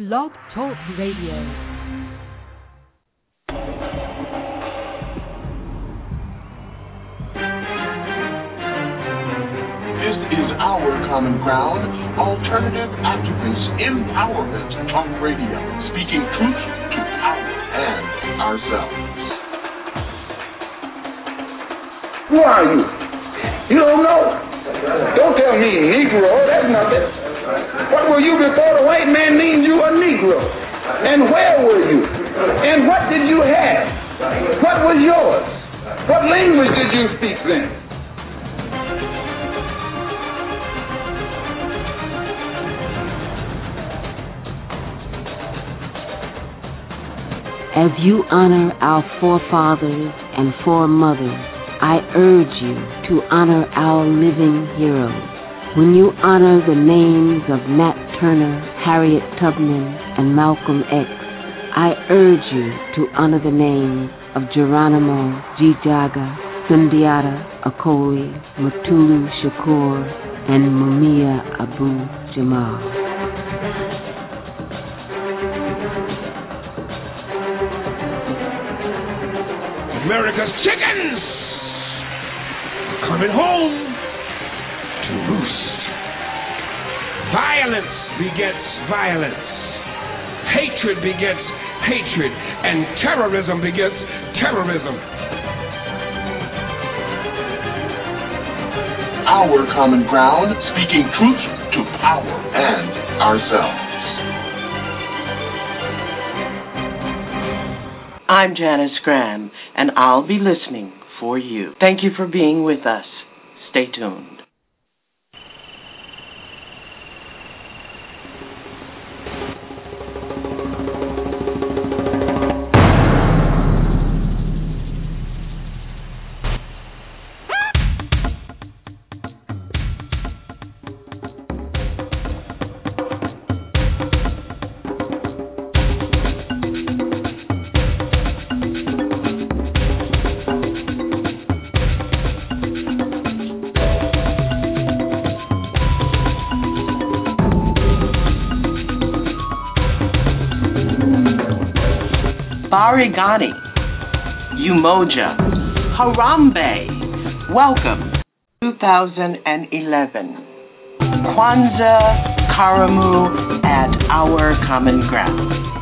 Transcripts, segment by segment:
Blog Talk Radio. This is our common ground, alternative activist empowerment talk radio, speaking truth to power and ourselves. Who are you? You don't know. Don't tell me Negro. That's nothing. What were you before the white man named you a Negro? And where were you? And what did you have? What was yours? What language did you speak then? As you honor our forefathers and foremothers, I urge you to honor our living heroes. When you honor the names of Nat Turner, Harriet Tubman, and Malcolm X, I urge you to honor the names of Geronimo G. Jaga, Sundiata Acoli, Mutulu Shakur, and Mumia Abu Jamal. America's chickens coming home Violence begets violence. Hatred begets hatred. And terrorism begets terrorism. Our common ground, speaking truth to power and ourselves. I'm Janice Graham, and I'll be listening for you. Thank you for being with us. Stay tuned. Barigani, Umoja, Harambee. Welcome, 2011. Kwanzaa, Karamu at Our Common Ground.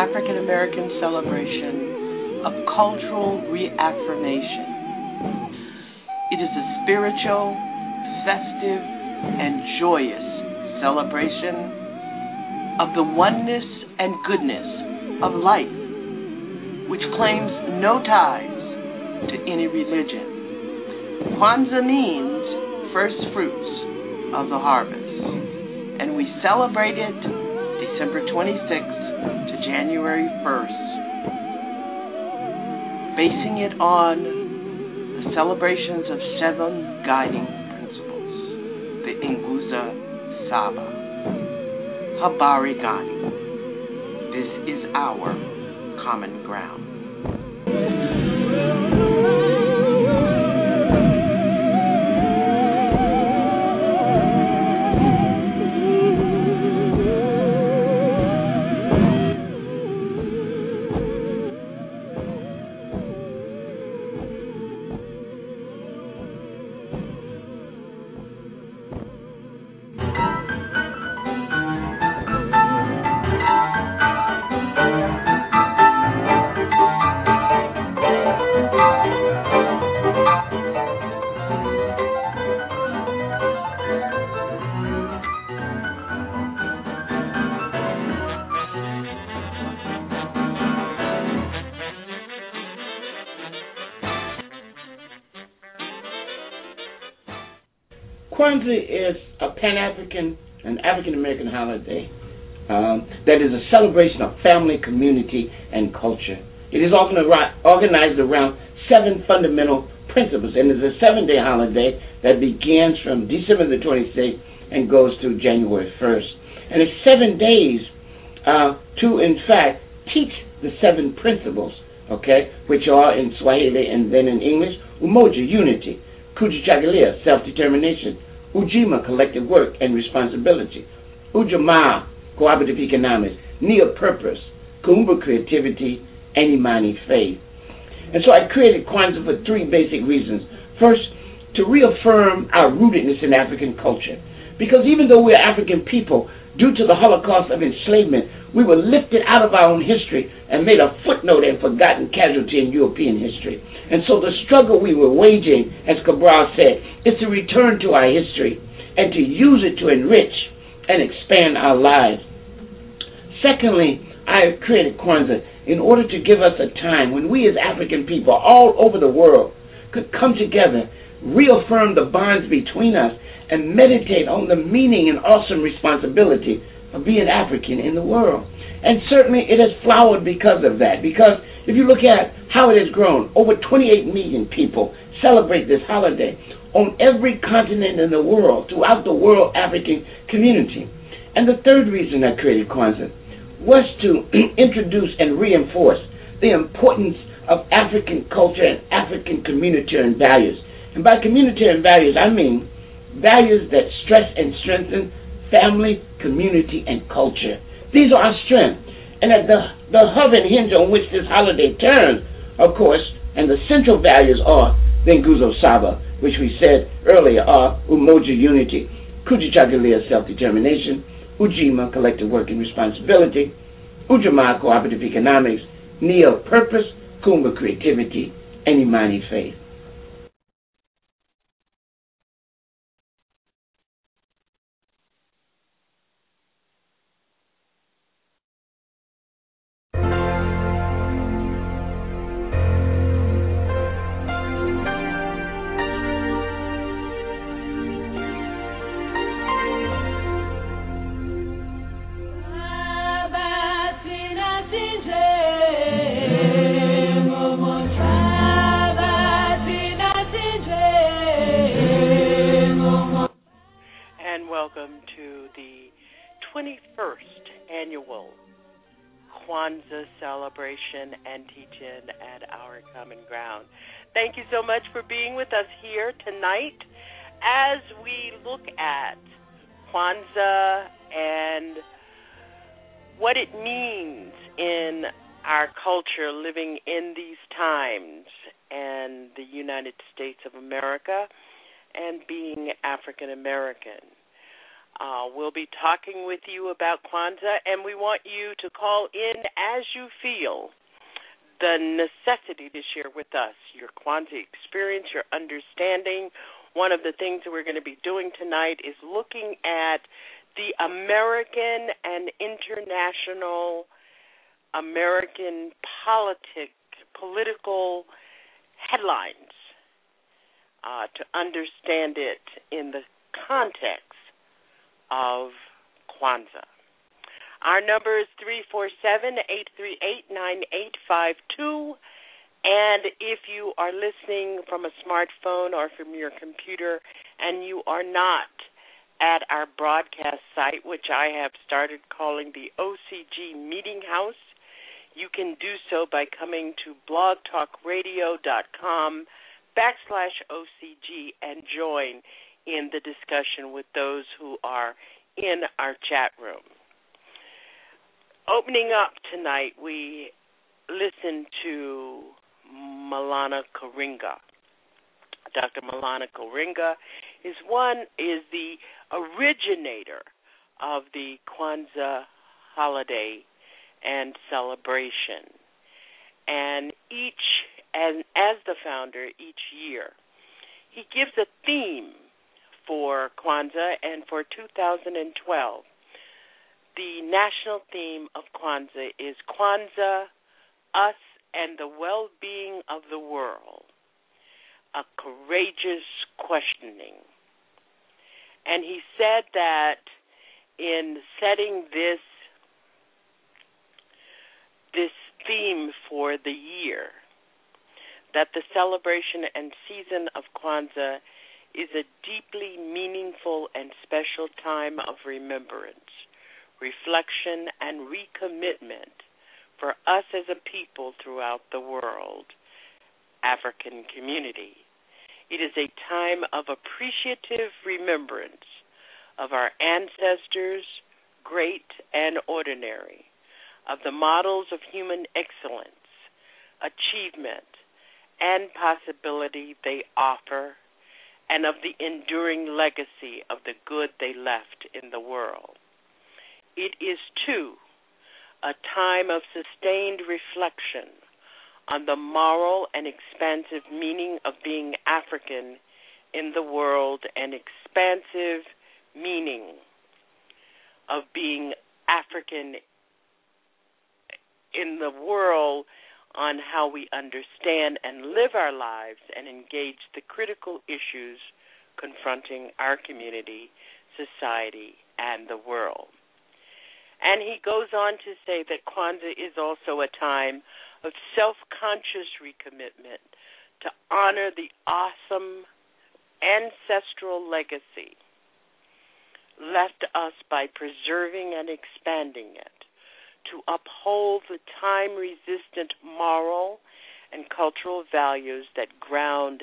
African American celebration of cultural reaffirmation. It is a spiritual, festive, and joyous celebration of the oneness and goodness of life, which claims no ties to any religion. Kwanzaa means first fruits of the harvest, and we celebrate it December 26th to January 1st, basing it on the celebrations of seven guiding principles, the Nguzo Saba, Habari Gani. This is our common ground. American holiday um, that is a celebration of family, community, and culture. It is often organized around seven fundamental principles, and it's a seven-day holiday that begins from December the 26th and goes through January 1st. And it's seven days uh, to, in fact, teach the seven principles, okay, which are in Swahili and then in English, Umoja, unity, Kujichagulia, self-determination, Ujima, collective work and responsibility, Ujamaa, cooperative economics, Nia, purpose, Kuumba, creativity, and Imani, faith. And so I created Kwanzaa for three basic reasons. First, to reaffirm our rootedness in African culture. Because even though we're African people, due to the Holocaust of enslavement, we were lifted out of our own history and made a footnote and forgotten casualty in European history. And so the struggle we were waging, as Cabral said, is to return to our history and to use it to enrich and expand our lives. Secondly, I have created Kwanzaa in order to give us a time when we as African people all over the world could come together, reaffirm the bonds between us, and meditate on the meaning and awesome responsibility of being African in the world. And certainly it has flowered because of that. Because if you look at how it has grown, over 28 million people celebrate this holiday on every continent in the world, throughout the world African community. And the third reason I created Kwanzaa was to introduce and reinforce the importance of African culture and African communitarian values. And by communitarian values, I mean values that stress and strengthen family, community, and culture. These are our strengths. And at the, the hub and hinge on which this holiday turns, of course, and the central values are the Nguzo Saba, which we said earlier are Umoja Unity, Kujichagulia Self-Determination, Ujima Collective Work and Responsibility, Ujamaa Cooperative Economics, Nia Purpose, Kuumba Creativity, and Imani Faith. Celebration and teaching at our common ground. Thank you so much for being with us here tonight as we look at Kwanzaa and what it means in our culture living in these times and the United States of America and being African American. Uh, we'll be talking with you about Kwanzaa, and we want you to call in as you feel the necessity to share with us your Kwanzaa experience, your understanding. One of the things that we're going to be doing tonight is looking at the American and international American politic political headlines uh, to understand it in the context of Kwanzaa. Our number is 347 838 9852. And if you are listening from a smartphone or from your computer and you are not at our broadcast site, which I have started calling the OCG Meeting House, you can do so by coming to blogtalkradio.com backslash OCG and join in the discussion with those who are in our chat room. Opening up tonight, we listen to Maulana Karenga. Dr. Maulana Karenga is one is the originator of the Kwanzaa holiday and celebration. And each and as the founder each year, he gives a theme for Kwanzaa and for 2012. The national theme of Kwanzaa is Kwanzaa, Us and the Well Being of the World, a courageous questioning. And he said that in setting this this theme for the year that the celebration and season of Kwanzaa is a deeply meaningful and special time of remembrance, reflection, and recommitment for us as a people throughout the world, African community. It is a time of appreciative remembrance of our ancestors, great and ordinary, of the models of human excellence, achievement, and possibility they offer, and of the enduring legacy of the good they left in the world. It is, too, a time of sustained reflection on the moral and expansive meaning of being African in the world and expansive meaning of being African in the world on how we understand and live our lives and engage the critical issues confronting our community, society, and the world. And he goes on to say that Kwanzaa is also a time of self conscious recommitment to honor the awesome ancestral legacy left us by preserving and expanding it, to uphold the time resistant moral and cultural values that ground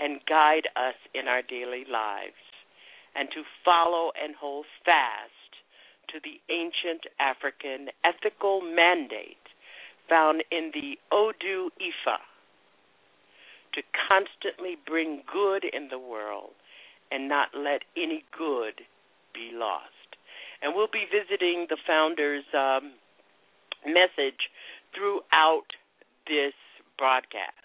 and guide us in our daily lives, and to follow and hold fast to the ancient African ethical mandate found in the Odu Ifa to constantly bring good in the world and not let any good be lost. And we'll be visiting the founder's um, message throughout this broadcast.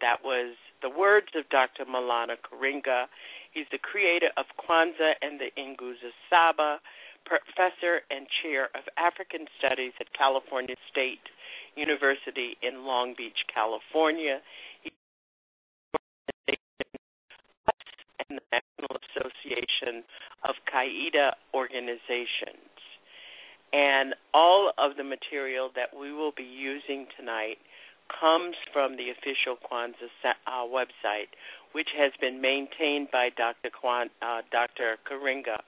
That was the words of Dr. Maulana Karenga. He's the creator of Kwanzaa and the Nguzo Saba, professor and chair of African Studies at California State University in Long Beach, California. He and the National Association of Kawaida Organizations. And all of the material that we will be using tonight comes from the official Kwanzaa uh, website, which has been maintained by Dr. Kwan, uh, Dr. Karenga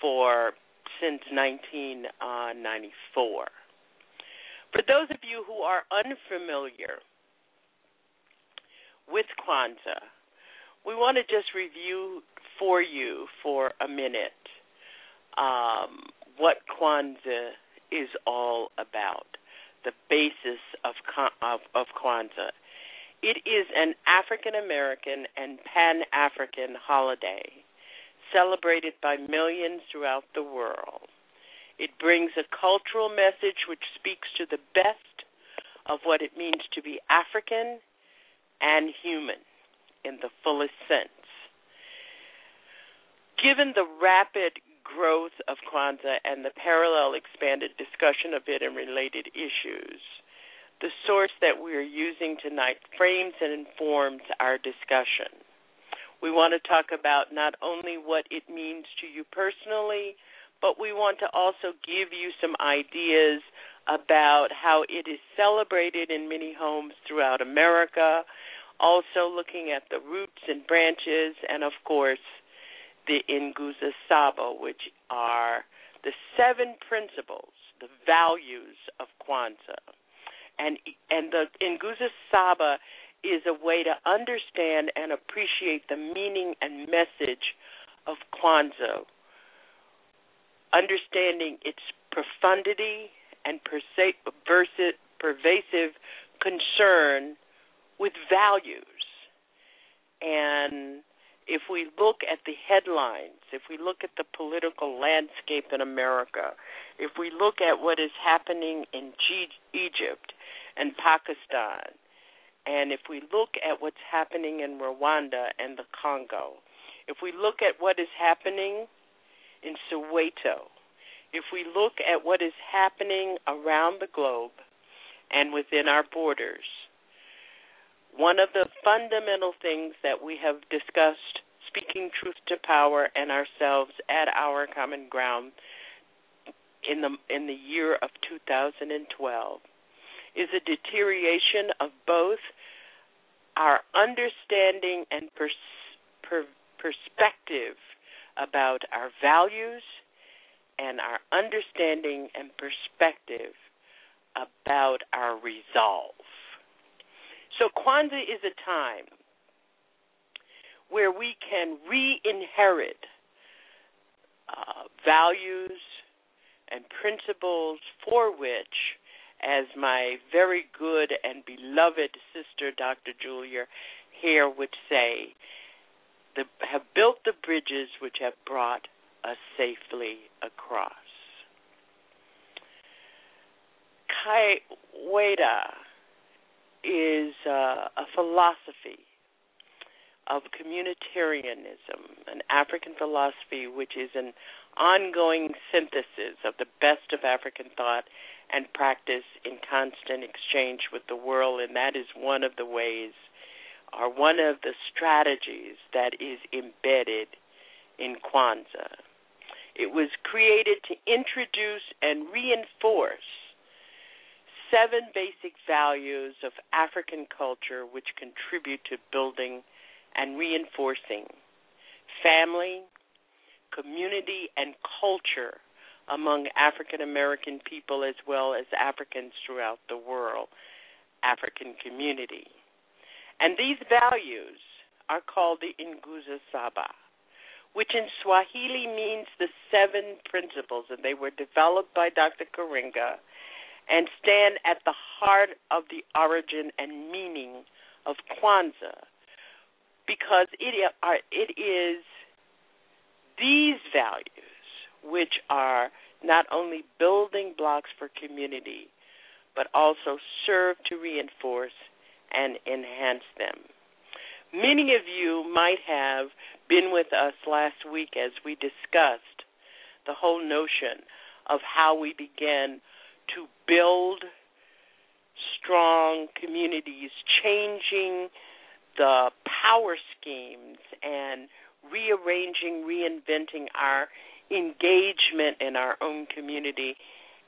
for since 1994. Uh, for those of you who are unfamiliar with Kwanzaa, we want to just review for you for a minute um, what Kwanzaa is all about, the basis of, of, of Kwanzaa. It is an African American and Pan African holiday celebrated by millions throughout the world. It brings a cultural message which speaks to the best of what it means to be African and human in the fullest sense. Given the rapid growth of Kwanzaa and the parallel expanded discussion of it and related issues, the source that we are using tonight frames and informs our discussion. We want to talk about not only what it means to you personally, but we want to also give you some ideas about how it is celebrated in many homes throughout America, also looking at the roots and branches, and of course, the Nguzo Saba, which are the seven principles, the values of Kwanzaa. And and the Nguzo Saba is a way to understand and appreciate the meaning and message of Kwanzaa, understanding its profundity and pervasive concern with values. And if we look at the headlines, if we look at the political landscape in America, if we look at what is happening in G- Egypt and Pakistan, and if we look at what's happening in Rwanda and the Congo, if we look at what is happening in Soweto, if we look at what is happening around the globe and within our borders, one of the fundamental things that we have discussed, speaking truth to power and ourselves at our common ground in the in the year of 2012, is a deterioration of both our understanding and pers- per- perspective about our values and our understanding and perspective about our resolve. So, Kwanzaa is a time where we can re inherit uh, values and principles for which, as my very good and beloved sister, Dr. Julia Hare, would say, the, have built the bridges which have brought us safely across. Kai Weda is uh, a philosophy of communitarianism, an African philosophy which is an ongoing synthesis of the best of African thought and practice in constant exchange with the world, and that is one of the ways or one of the strategies that is embedded in Kwanzaa. It was created to introduce and reinforce seven basic values of African culture which contribute to building and reinforcing family, community, and culture among African American people as well as Africans throughout the world, African community. And these values are called the Nguzo Saba, which in Swahili means the seven principles, and they were developed by Dr. Karenga and stand at the heart of the origin and meaning of Kwanzaa, because it are it is these values which are not only building blocks for community but also serve to reinforce and enhance them. Many of you might have been with us last week as we discussed the whole notion of how we begin to build strong communities, changing the power schemes and rearranging, reinventing our engagement in our own community.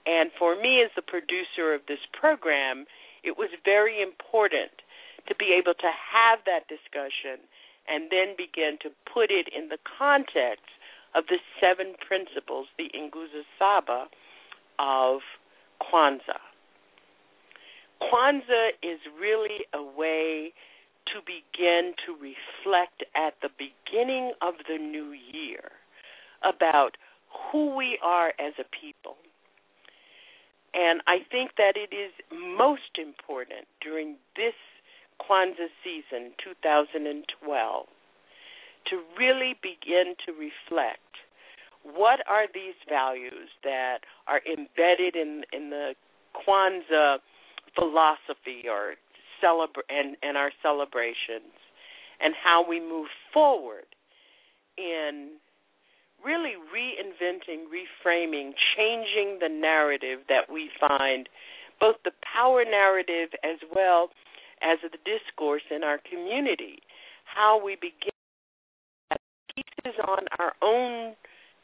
And for me, as the producer of this program, it was very important to be able to have that discussion and then begin to put it in the context of the seven principles, the Nguzo Saba of Kwanzaa. Kwanzaa is really a way to begin to reflect at the beginning of the new year about who we are as a people. And I think that it is most important during this Kwanzaa season, 2012, to really begin to reflect what are these values that are embedded in in the Kwanzaa philosophy or celebra- and, and our celebrations and how we move forward in really reinventing, reframing, changing the narrative that we find, both the power narrative as well as the discourse in our community, how we begin pieces on our own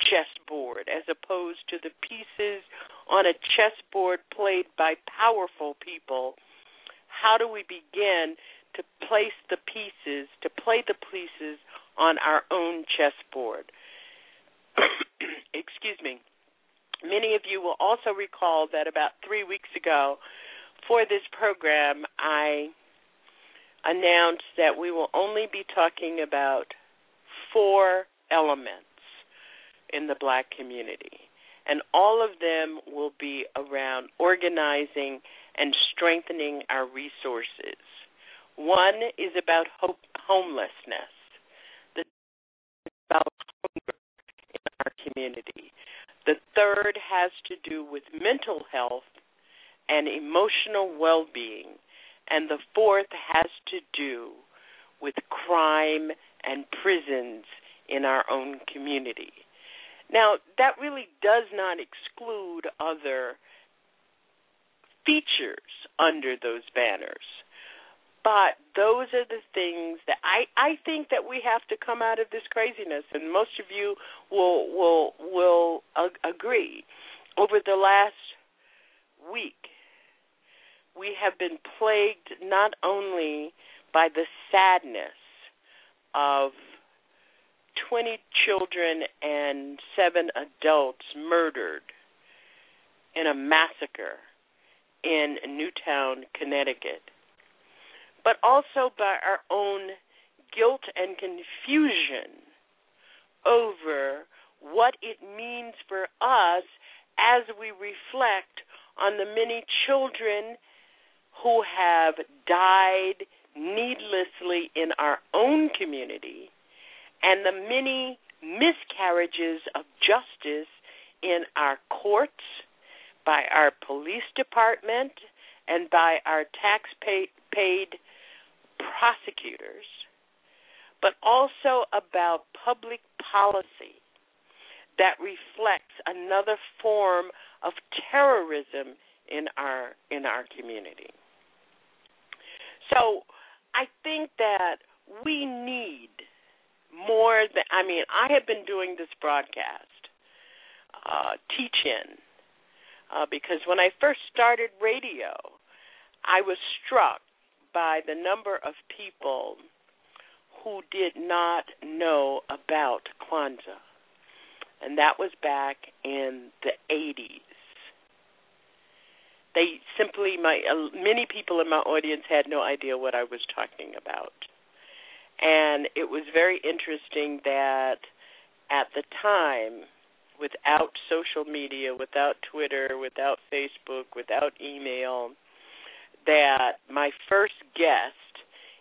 chessboard as opposed to the pieces on a chessboard played by powerful people how do we begin to place the pieces, to play the pieces on our own chessboard? Excuse me. Many of you will also recall that about three weeks ago, for this program, I announced that we will only be talking about four elements in the black community. And all of them will be around organizing and strengthening our resources. One is about hope, homelessness, the about hunger in our community. The third has to do with mental health and emotional well being. And the fourth has to do with crime and prisons in our own community. Now, that really does not exclude other features under those banners. But those are the things that I, I think that we have to come out of this craziness, and most of you will will will ag- agree. Over the last week, we have been plagued not only by the sadness of 20 children and seven adults murdered in a massacre in Newtown, Connecticut, but also by our own guilt and confusion over what it means for us as we reflect on the many children who have died needlessly in our own community and the many miscarriages of justice in our courts, by our police department, and by our tax paid prosecutors, but also about public policy that reflects another form of terrorism in our in our community. So I think that we need more than I mean, I have been doing this broadcast, uh, teach in, uh, because when I first started radio, I was struck by the number of people who did not know about Kwanzaa. And that was back in the 80s. They simply, my uh, many people in my audience had no idea what I was talking about. And it was very interesting that at the time, without social media, without Twitter, without Facebook, without email, that my first guest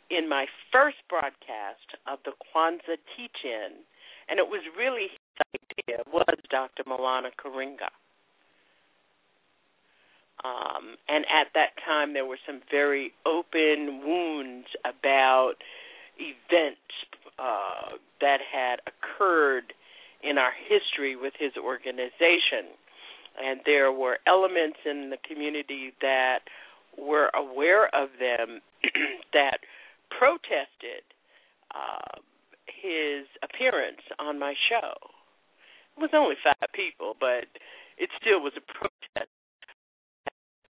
in my first broadcast of the Kwanzaa Teach In, and it was really his idea, was Dr. Maulana Karenga. Um, and at that time, there were some very open wounds about events uh, that had occurred in our history with his organization. And there were elements in the community that were aware of them that protested uh, his appearance on my show. It was only five people, but it still was a protest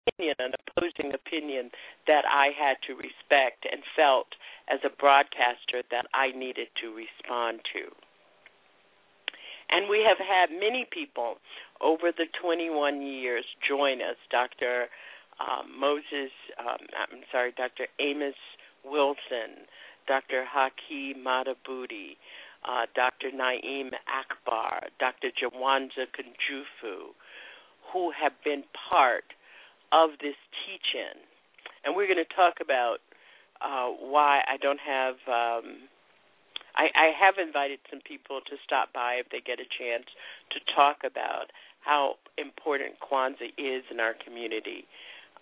opinion, an opposing opinion that I had to respect and felt as a broadcaster that I needed to respond to. And we have had many people over the 21 years join us. Dr. Um, Moses, um, I'm sorry, Dr. Amos Wilson, Dr. Haki Madhubuti, uh, Dr. Na'im Akbar, Dr. Jawanza Kunjufu, who have been part of this teach-in, and we're going to talk about uh, why I don't have. Um, I, I have invited some people to stop by if they get a chance to talk about how important Kwanzaa is in our community.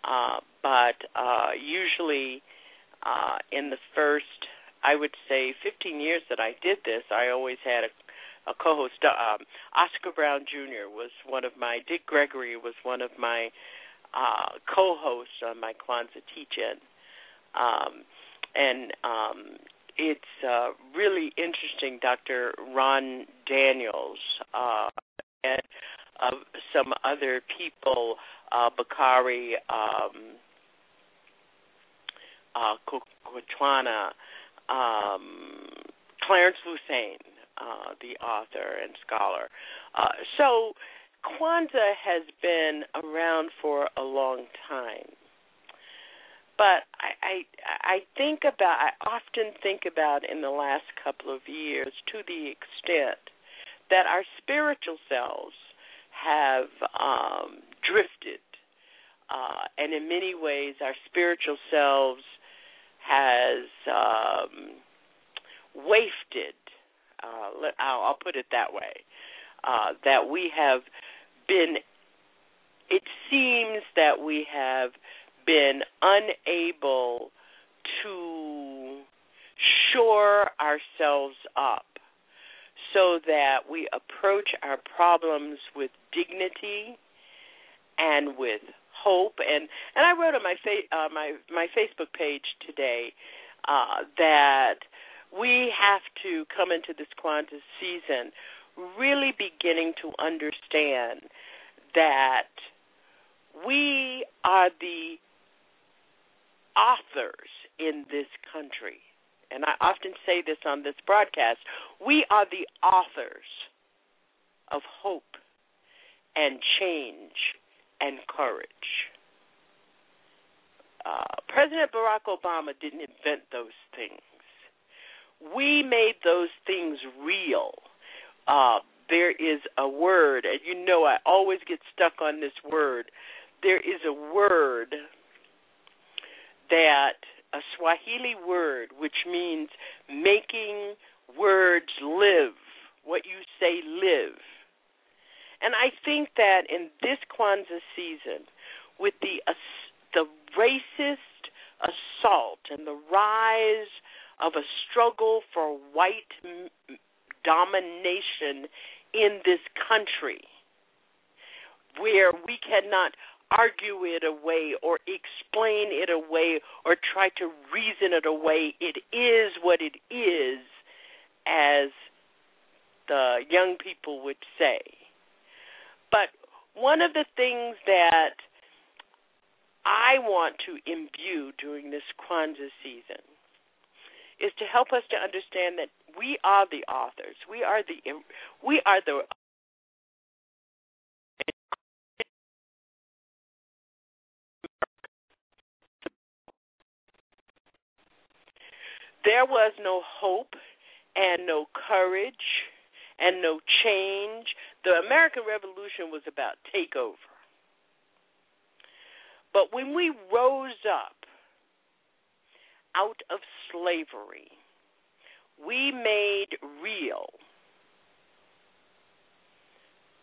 Uh, but uh, usually, uh, in the first, I would say, 15 years that I did this, I always had a, a co-host. Um, Oscar Brown Jr. was one of my. Dick Gregory was one of my uh, co-host on my Kwanzaa teach-in, um, and um, it's uh, really interesting. Dr. Ron Daniels uh, and uh, some other people, uh, Bakari, um, uh, Kutwana, um, Clarence Lusane, uh, the author and scholar. Uh, so Kwanzaa has been around for a long time. But I, I I think about I often think about in the last couple of years to the extent that our spiritual selves have um, drifted, uh, and in many ways our spiritual selves has um, wafted. Uh, I'll, I'll put it that way. Uh, that we have been, it seems that we have been unable to shore ourselves up so that we approach our problems with dignity and with hope. And and I wrote on my fa- uh, my my Facebook page today uh, that we have to come into this Kwanzaa season really beginning to understand that we are the authors in this country. And I often say this on this broadcast we are the authors of hope and change and courage. Uh, President Barack Obama didn't invent those things. We made those things real. Uh, there is a word, and you know I always get stuck on this word. There is a word that a Swahili word which means making words live, what you say live. And I think that in this Kwanzaa season, with the uh, the racist assault and the rise of a struggle for white domination in this country, where we cannot argue it away or explain it away or try to reason it away. It is what it is, as the young people would say. But one of the things that I want to imbue during this Kwanzaa season is to help us to understand that we are the authors. We are the we are the there was no hope and no courage and no change. The American Revolution was about takeover. But when we rose up out of slavery, we made real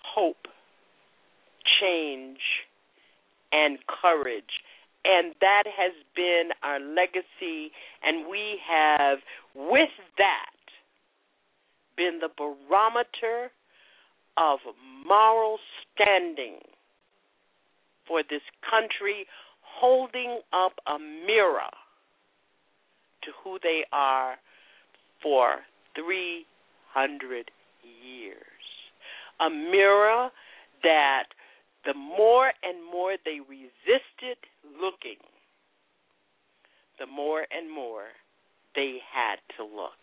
hope, change, and courage and that has been our legacy. And we have, with that, been the barometer of moral standing for this country, holding up a mirror to who they are for 300 years. A mirror that the more and more they resisted looking, the more and more they had to look.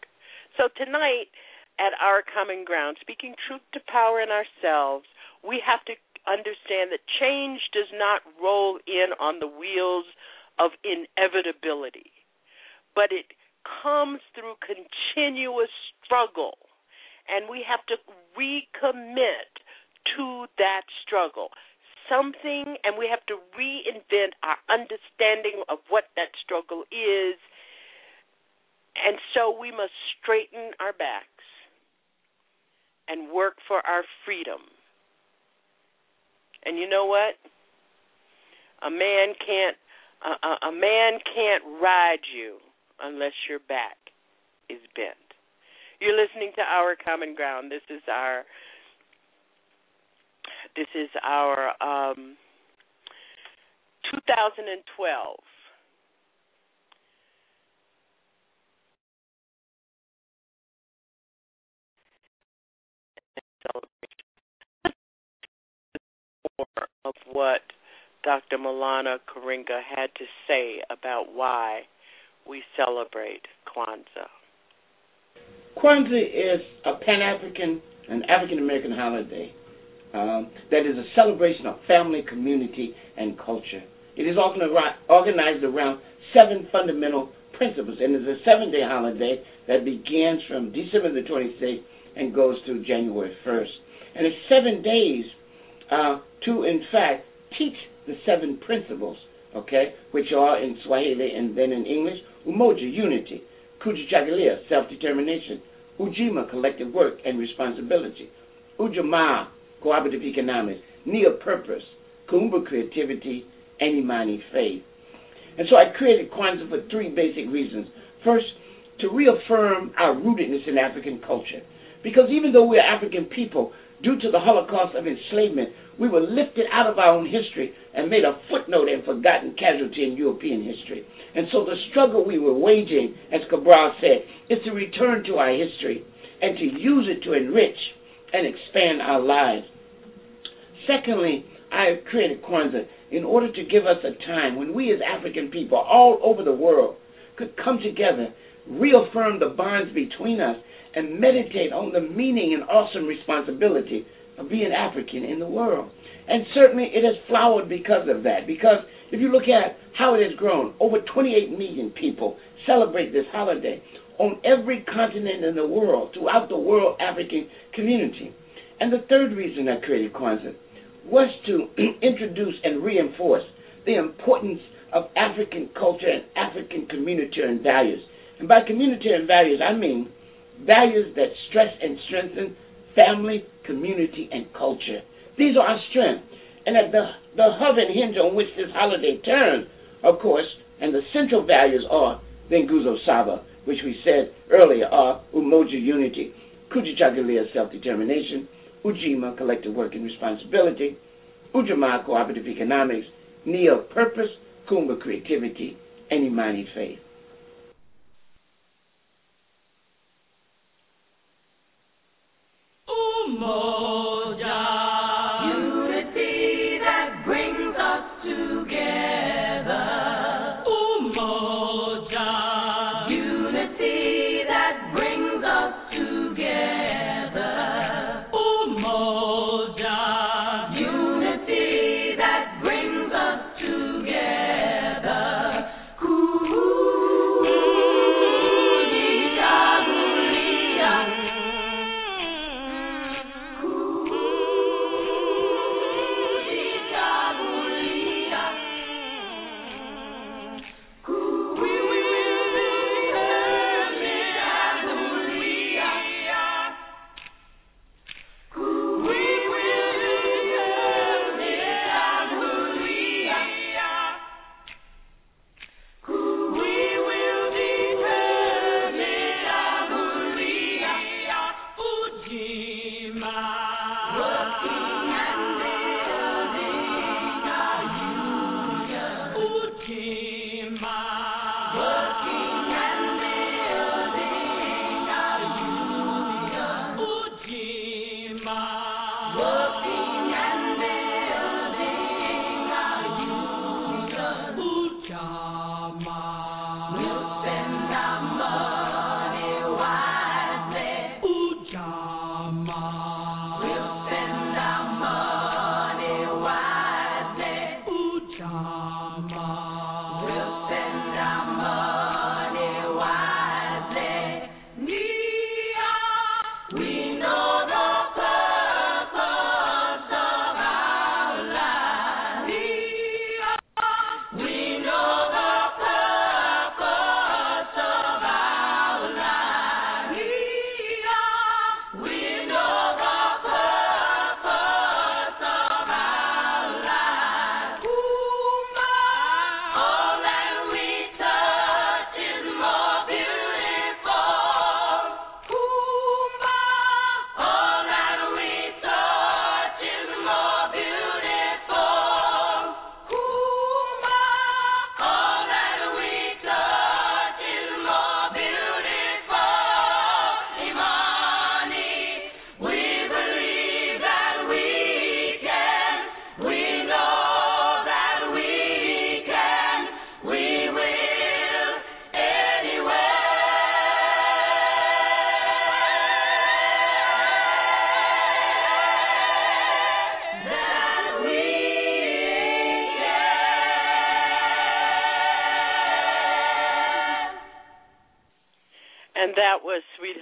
So tonight, at our common ground, speaking truth to power in ourselves, we have to understand that change does not roll in on the wheels of inevitability, but it comes through continuous struggle. And we have to recommit to that struggle something and we have to reinvent our understanding of what that struggle is. And so we must straighten our backs and work for our freedom. And you know what? A man can't a, a man can't ride you unless your back is bent. You're listening to Our Common Ground. This is our this is our um, 2012 of what Dr. Maulana Karenga had to say about why we celebrate Kwanzaa. Kwanzaa is a Pan African and African American holiday um, that is a celebration of family, community, and culture. It is often organized around seven fundamental principles, and it's a seven-day holiday that begins from December the 26th and goes through January 1st. And it's seven days uh, to, in fact, teach the seven principles, okay, which are in Swahili and then in English, Umoja, unity, Kujichagulia, self-determination, Ujima, collective work and responsibility, Ujamaa, cooperative economics, Nia purpose, Kuumba creativity, and Imani faith. And so I created Kwanzaa for three basic reasons. First, to reaffirm our rootedness in African culture. Because even though we're African people, due to the Holocaust of enslavement, we were lifted out of our own history and made a footnote and forgotten casualty in European history. And so the struggle we were waging, as Cabral said, is to return to our history and to use it to enrich and expand our lives. Secondly, I have created Kwanzaa in order to give us a time when we as African people all over the world could come together, reaffirm the bonds between us, and meditate on the meaning and awesome responsibility of being African in the world. And certainly it has flowered because of that. Because if you look at how it has grown, over 28 million people celebrate this holiday on every continent in the world, throughout the world African community. And the third reason I created Kwanzaa was to introduce and reinforce the importance of African culture and African communitarian values. And by communitarian values, I mean values that stress and strengthen family, community, and culture. These are our strengths. And at the, the hub and hinge on which this holiday turns, of course, and the central values are the Nguzo Saba, which we said earlier are Umoja Unity, Kujichagulia Self-Determination, Ujima Collective Work and Responsibility, Ujamaa Cooperative Economics, Nia Purpose, Kuumba Creativity, and Imani Faith. more.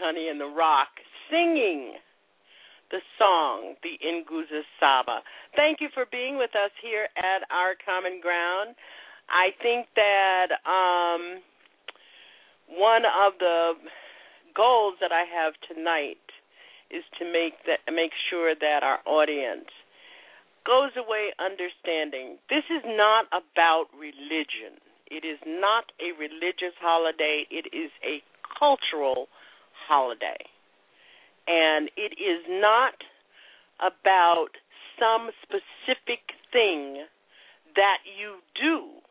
Honey in the Rock singing the song, the Nguzo Saba. Thank you for being with us here at Our Common Ground. I think that um, one of the goals that I have tonight is to make that make sure that our audience goes away understanding this is not about religion. It is not a religious holiday. It is a cultural holiday. And it is not about some specific thing that you do.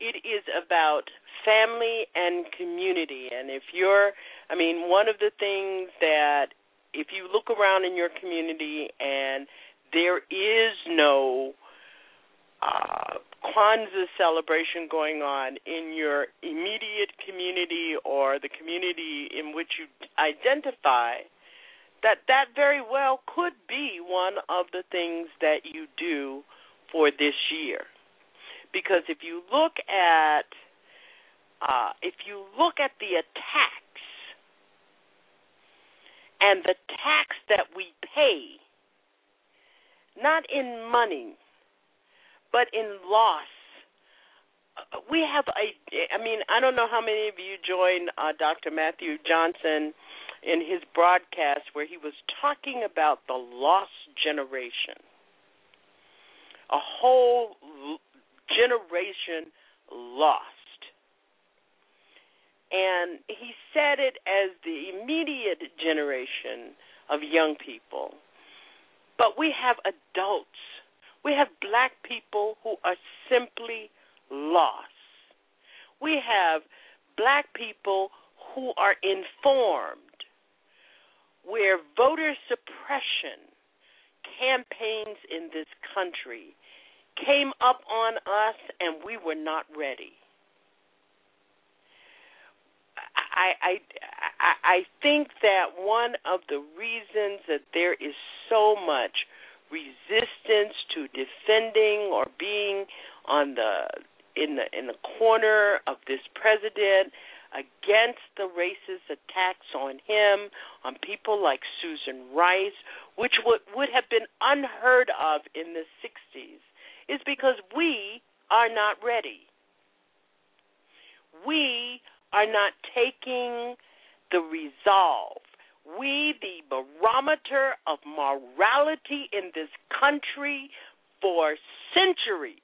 It is about family and community. And if you're, I mean, one of the things that if you look around in your community and there is no uh, Kwanzaa celebration going on in your immediate community or the community in which you identify, that that very well could be one of the things that you do for this year. Because if you look at uh, if you look at the attacks and the tax that we pay, not in money, but in loss. Uh, we have a, I mean, I don't know how many of you joined uh, Dr. Matthew Johnson in his broadcast where he was talking about the lost generation. A whole generation lost and he said it as the immediate generation of young people. But we have adults. We have black people who are simply lost. We have black people who are informed, where voter suppression campaigns in this country came up on us and we were not ready. I, I I think that one of the reasons that there is so much resistance to defending or being on the in the in the corner of this president against the racist attacks on him, on people like Susan Rice, which would would have been unheard of in the 60s, is because we are not ready. We are not taking the resolve. We, the barometer of morality in this country for centuries,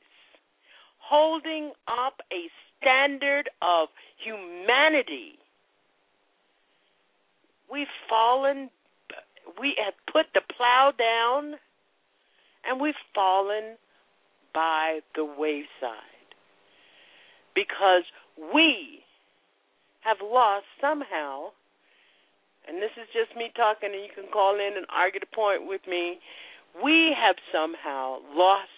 holding up a standard of humanity. We've fallen, we have put the plow down, and we've fallen by the wayside because we have lost somehow, and this is just me talking, and you can call in and argue the point with me, we have somehow lost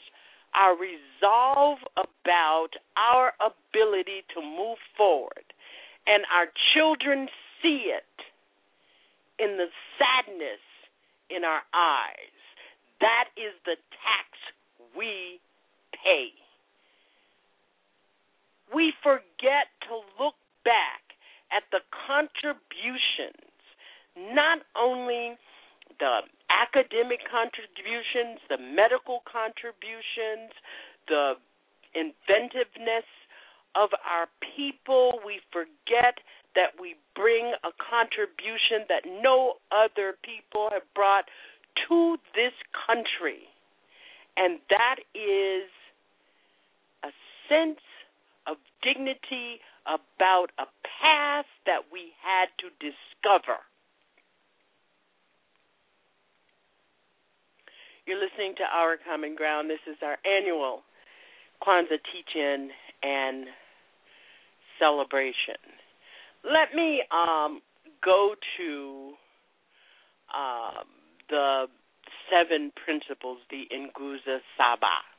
our resolve about our ability to move forward. And our children see it in the sadness in our eyes. That is the tax we pay. We forget to look back at the contributions, not only the academic contributions, the medical contributions, the inventiveness of our people. We forget that we bring a contribution that no other people have brought to this country, and that is sense of dignity about a path that we had to discover. You're listening to Our Common Ground. This is our annual Kwanzaa teach-in and celebration. Let me um, go to um, the seven principles, the Nguzo Saba.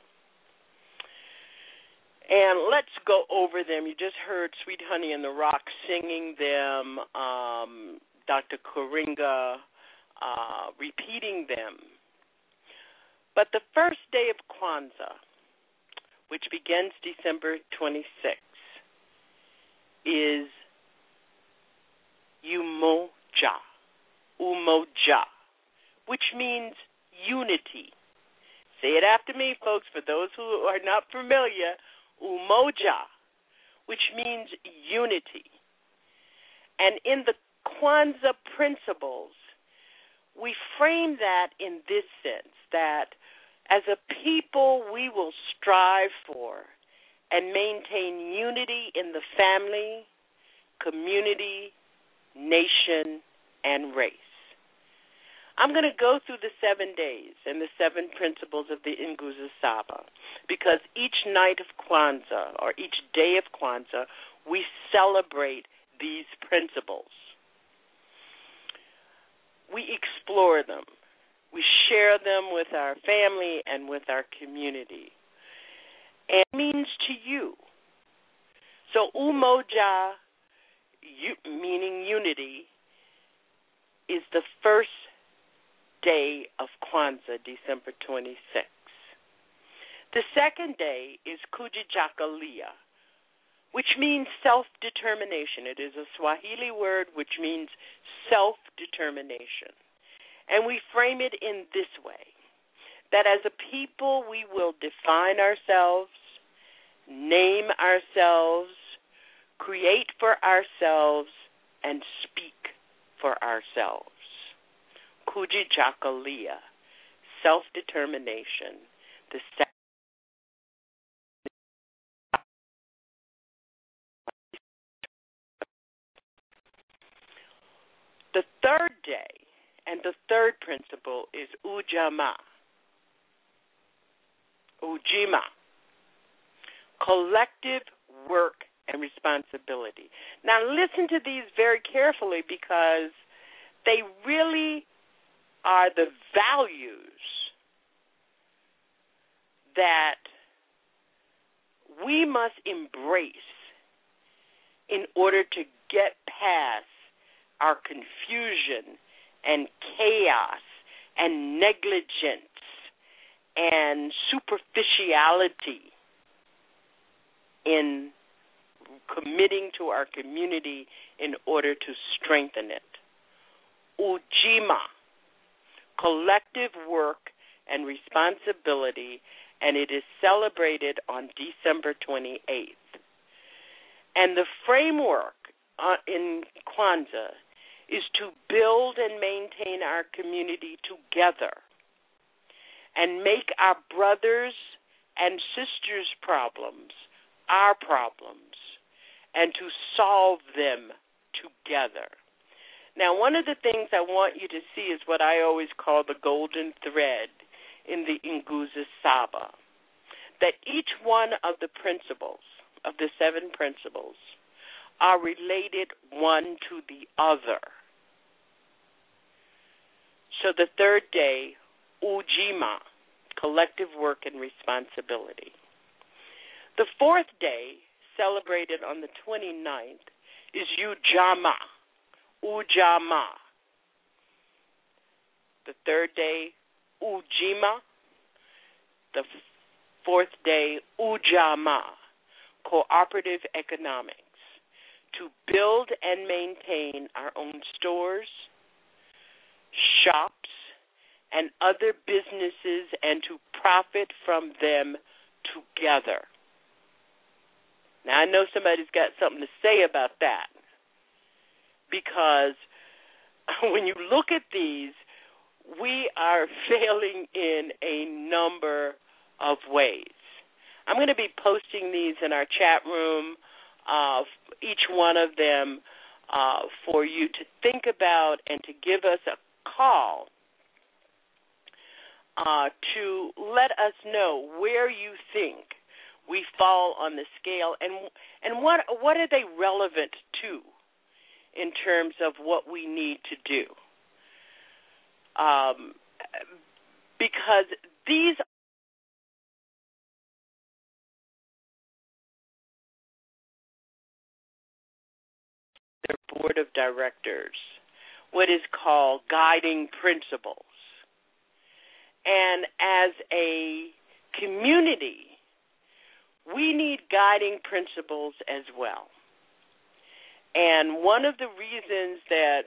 And let's go over them. You just heard Sweet Honey in the Rock singing them, um, Dr. Karenga uh, repeating them. But the first day of Kwanzaa, which begins December 26th, is Umoja, Umoja, which means unity. Say it after me, folks, for those who are not familiar umoja, which means unity. And in the Kwanzaa principles, we frame that in this sense that as a people, we will strive for and maintain unity in the family, community, nation, and race. I'm going to go through the seven days and the seven principles of the Nguzo Saba because each night of Kwanzaa or each day of Kwanzaa, we celebrate these principles. We explore them. We share them with our family and with our community. and means to you. So umoja, meaning unity, is the first day of Kwanzaa, December 26th. The second day is Kujichagulia, which means self determination. It is a Swahili word which means self determination. And we frame it in this way that as a people we will define ourselves, name ourselves, create for ourselves, and speak for ourselves. Kujichagulia, self determination, the The third day and the third principle is Ujama. Ujima. Collective work and responsibility. Now, listen to these very carefully because they really are the values that we must embrace in order to get past our confusion and chaos and negligence and superficiality in committing to our community in order to strengthen it. Ujima, collective work and responsibility, and it is celebrated on December 28th. And the framework uh, in Kwanzaa is to build and maintain our community together and make our brothers and sisters' problems our problems and to solve them together. Now, one of the things I want you to see is what I always call the golden thread in the Nguzo Saba. That each one of the principles, of the seven principles, are related one to the other. So the third day, ujima, collective work and responsibility. The fourth day, celebrated on the 29th, is Ujamaa, Ujamaa. The third day, Ujima. The fourth day, Ujamaa, cooperative economics, to build and maintain our own stores, shops, and other businesses and to profit from them together. Now, I know somebody's got something to say about that because when you look at these, we are failing in a number of ways. I'm going to be posting these in our chat room, uh, each one of them, uh, for you to think about and to give us a call uh, to let us know where you think we fall on the scale and and what what are they relevant to in terms of what we need to do um, because these their board of directors what is called guiding principles. And as a community, we need guiding principles as well. And one of the reasons that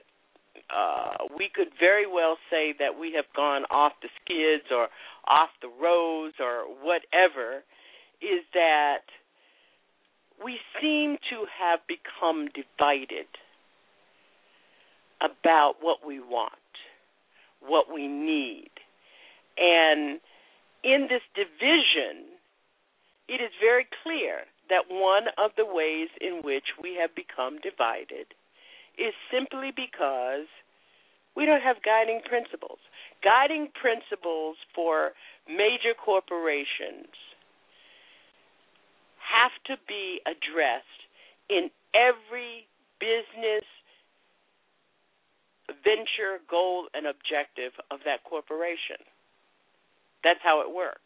uh, we could very well say that we have gone off the skids or off the roads or whatever is that we seem to have become divided about what we want, what we need. And in this division, it is very clear that one of the ways in which we have become divided is simply because we don't have guiding principles. Guiding principles for major corporations have to be addressed in every business venture, goal, and objective of that corporation. That's how it works.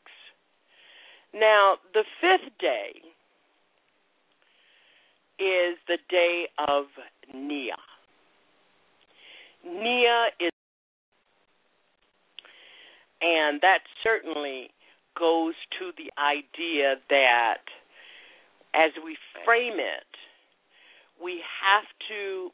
Now, the fifth day is the day of Nia. Nia is, and that certainly goes to the idea that as we frame it, we have to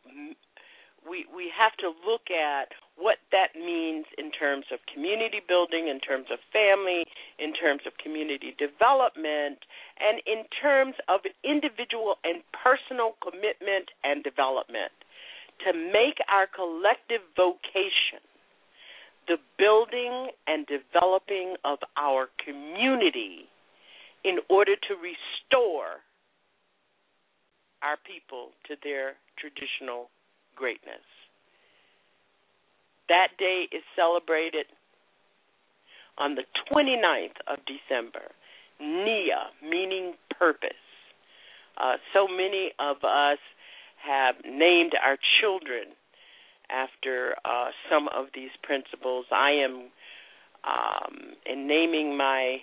we we have to look at what that means in terms of community building, in terms of family, in terms of community development, and in terms of individual and personal commitment and development. To make our collective vocation the building and developing of our community in order to restore our people to their traditional greatness. That day is celebrated on the 29th of December. Nia, meaning purpose. Uh, so many of us have named our children after uh, some of these principles. I am um, in naming my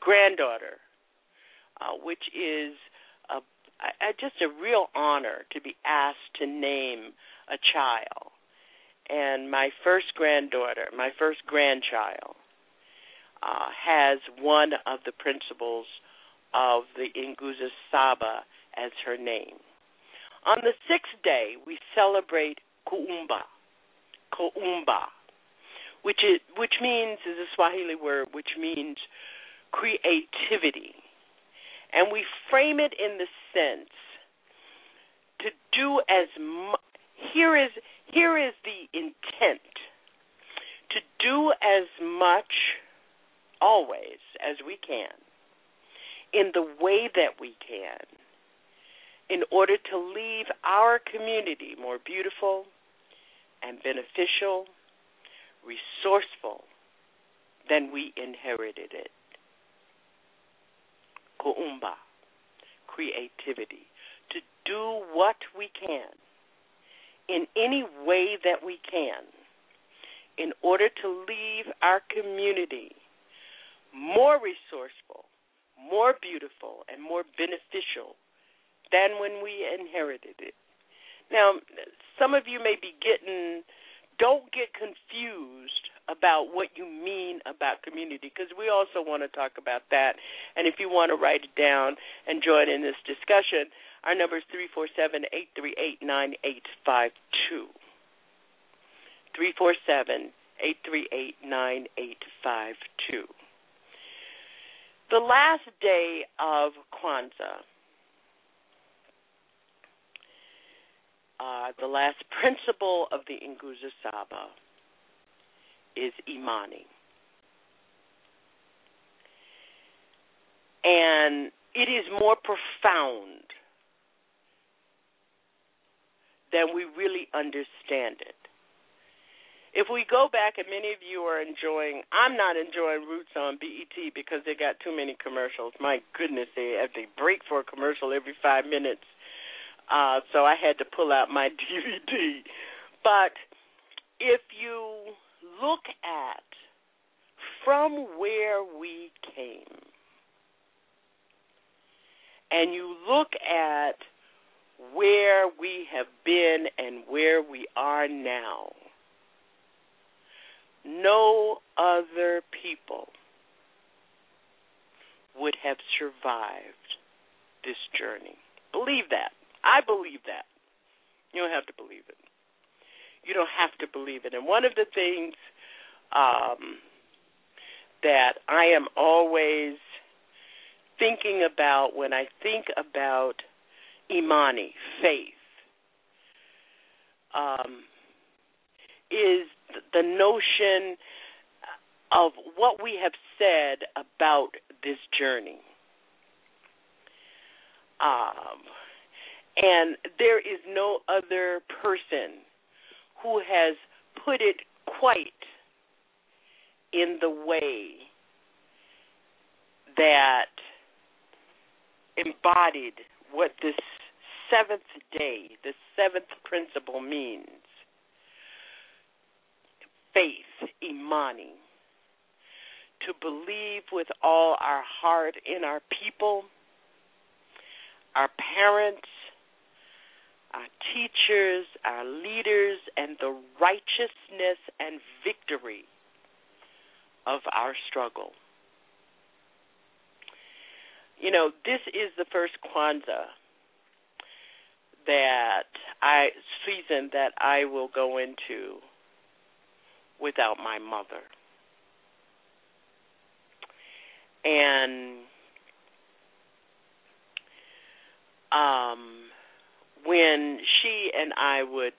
granddaughter, uh, which is a, a, just a real honor to be asked to name a child. And my first granddaughter, my first grandchild, uh, has one of the principles of the Nguzo Saba as her name. On the sixth day, we celebrate Kuumba, Kuumba, which is which means is a Swahili word which means creativity, and we frame it in the sense to do as. Here is here is the intent to do as much always as we can in the way that we can in order to leave our community more beautiful and beneficial, resourceful than we inherited it. Kuumba, creativity, to do what we can in any way that we can in order to leave our community more resourceful, more beautiful, and more beneficial than when we inherited it. Now, some of you may be getting, don't get confused about what you mean about community because we also want to talk about that. And if you want to write it down and join in this discussion, our number is 347 838 9852. 347 838 9852. The last day of Kwanzaa uh, the last principle of the Nguzo Saba is Imani. And it is more profound than we really understand it. If we go back, and many of you are enjoying, I'm not enjoying Roots on BET because they got too many commercials. My goodness, they have to break for a commercial every five minutes uh, so I had to pull out my DVD. But if you look at from where we came, and you look at where we have been and where we are now, no other people would have survived this journey. Believe that. I believe that. You don't have to believe it. You don't have to believe it. And one of the things um, that I am always thinking about when I think about Imani, faith, um, is the notion of what we have said about this journey. Um, and there is no other person who has put it quite in the way that embodied what this seventh day, the seventh principle means. Faith, imani, to believe with all our heart in our people, our parents, our teachers, our leaders, and the righteousness and victory of our struggle. You know, this is the first Kwanzaa that I season that I will go into without my mother. And um when she and I would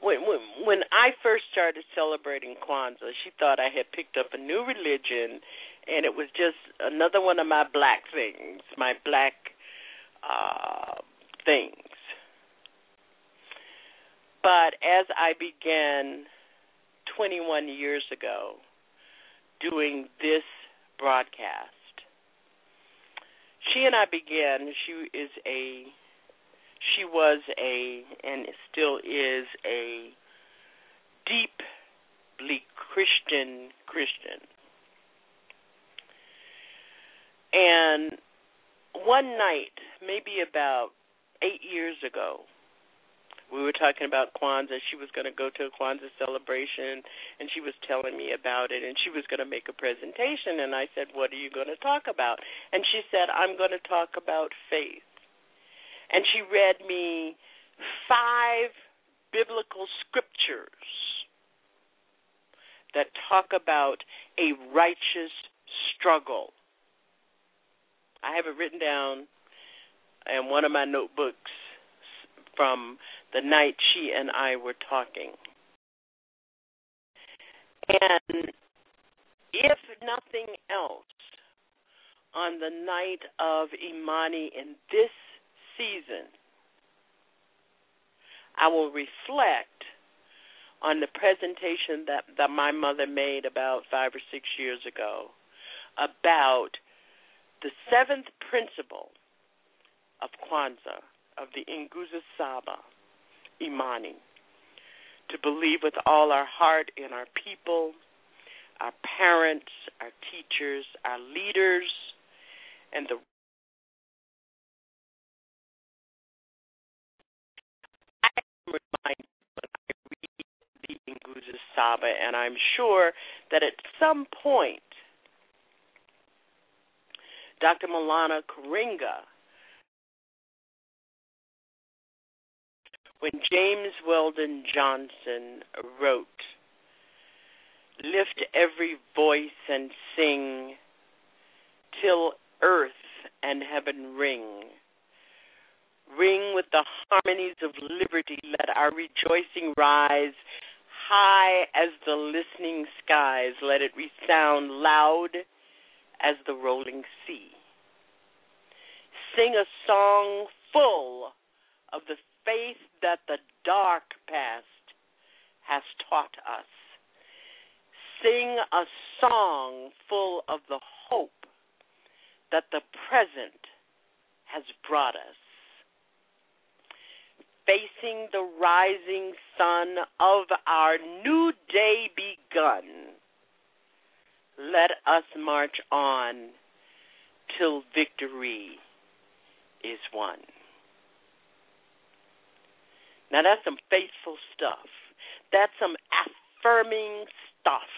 when when when I first started celebrating Kwanzaa, she thought I had picked up a new religion and it was just another one of my black things, my black uh things. But as I began 21 years ago doing this broadcast, she and I began, she is a she was a and still is a deeply Christian Christian. And one night, maybe about eight years ago, we were talking about Kwanzaa. She was going to go to a Kwanzaa celebration, and she was telling me about it, and she was going to make a presentation. And I said, "What are you going to talk about?" And she said, "I'm going to talk about faith." And she read me five biblical scriptures that talk about a righteous struggle. I have it written down in one of my notebooks from the night she and I were talking. And if nothing else, on the night of Imani in this season, I will reflect on the presentation that, that my mother made about five or six years ago about the seventh principle of Kwanzaa, of the Nguzo Saba, Imani, to believe with all our heart in our people, our parents, our teachers, our leaders, and the I read the Nguzo Saba, and I'm sure that at some point, Dr. Maulana Karenga, when James Weldon Johnson wrote, Lift every voice and sing till earth and heaven ring Ring with the harmonies of liberty. Let our rejoicing rise high as the listening skies. Let it resound loud as the rolling sea. Sing a song full of the faith that the dark past has taught us. Sing a song full of the hope that the present has brought us facing the rising sun of our new day begun. Let us march on till victory is won. Now that's some faithful stuff. That's some affirming stuff.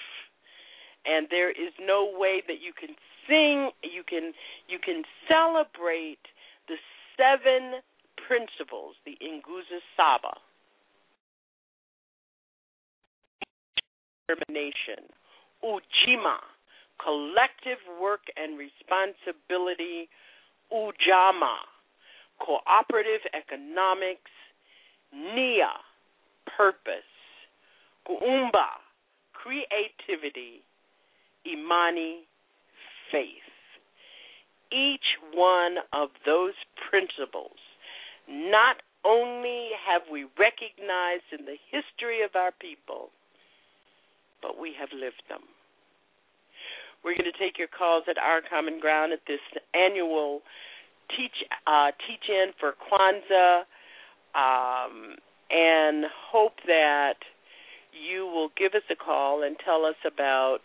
And there is no way that you can sing, you can you can celebrate the seven principles, the Nguzo Saba, determination, Ujima, collective work and responsibility, Ujamaa, cooperative economics, Nia, purpose, Kuumba, creativity, Imani, faith. Each one of those principles not only have we recognized in the history of our people, but we have lived them. We're going to take your calls at our common ground at this annual teach uh, teach in for Kwanzaa, um, and hope that you will give us a call and tell us about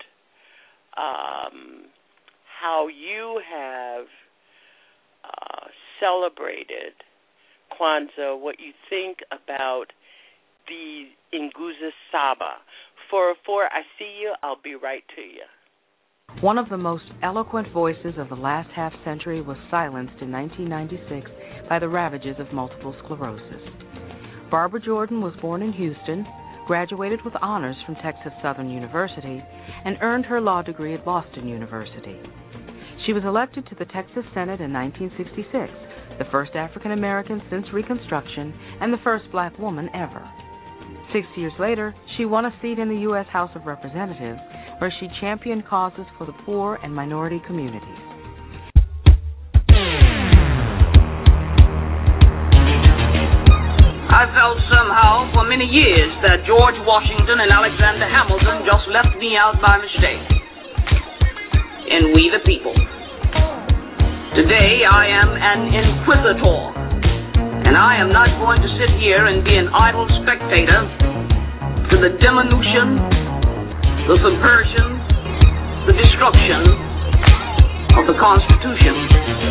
um, how you have uh, celebrated Kwanzaa, what you think about the Nguzo Saba. 404, I see you. I'll be right to you. One of the most eloquent voices of the last half century was silenced in 1996 by the ravages of multiple sclerosis. Barbara Jordan was born in Houston, graduated with honors from Texas Southern University, and earned her law degree at Boston University. She was elected to the Texas Senate in 1966, the first African American since Reconstruction and the first black woman ever. Six years later, she won a seat in the U.S. House of Representatives, where she championed causes for the poor and minority communities. I felt somehow for many years that George Washington and Alexander Hamilton just left me out by mistake. And we the people. Today I am an inquisitor. And I am not going to sit here and be an idle spectator to the diminution, the subversion, the destruction of the Constitution.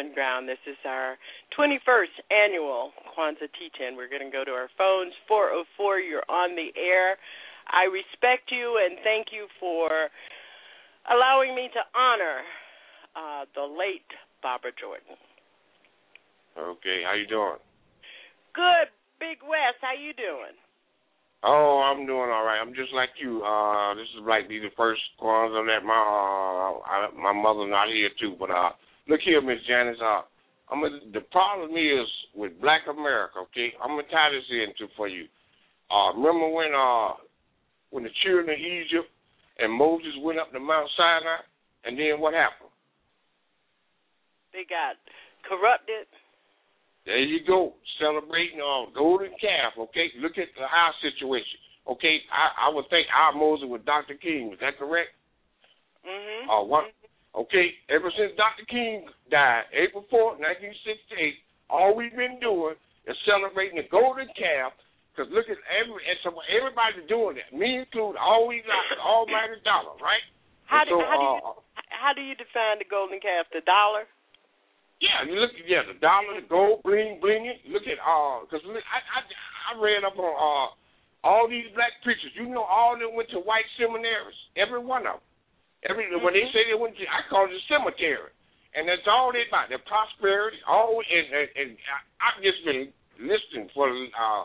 Common Ground. This is our 21st annual Kwanzaa Teach-In. We're going to go to our phones. 404, you're on the air. I respect you and thank you for allowing me to honor uh, the late Barbara Jordan. Okay, how you doing? Good, Big West. How you doing? Oh, I'm doing all right. I'm just like you. Uh, this is like be the first Kwanzaa that my uh, I, my mother's not here too. But uh, look here, Miss Janice. Uh, I'm a, the problem is with Black America. Okay, I'm gonna tie this into for you. Uh, remember when uh when the children of Egypt and Moses went up to Mount Sinai, and then what happened? They got corrupted. There you go, celebrating our golden calf. Okay, look at the our situation. Okay, I, I would think our Moses was Dr. King. Is that correct? Mm-hmm. Uh, one. Okay, ever since Dr. King died, April fourth, 1968, all we've been doing is celebrating the golden calf. Because look at every and so everybody's doing that. Me included. all Always like the almighty dollar, right? How do so, how do you uh, how do you define the golden calf? The dollar? Yeah, you look at yeah the dollar, the gold, bling, bling it. Look at uh, because I, I I read up on uh all these black preachers. You know, all of them went to white seminaries. Every one of them. Every when they say they went to, I call it a cemetery, and that's all they about. Their prosperity, all and and, and I, I've just been listening for uh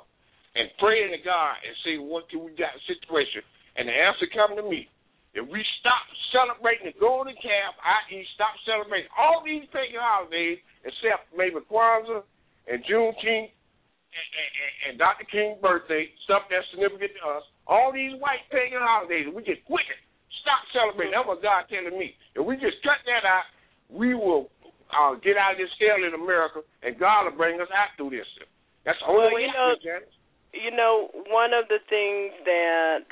and praying to God and see what can we got situation, and the answer come to me. If we stop celebrating the golden calf, i.e., stop celebrating all these pagan holidays except maybe Kwanzaa and Juneteenth and, and, and Dr. King's birthday, stuff that's significant to us, all these white pagan holidays, we get wicked. Stop celebrating. That's what God telling me. If we just cut that out, we will uh, get out of this hell in America, and God will bring us out through this. That's the only Well, way you know, Janice. you know, one of the things that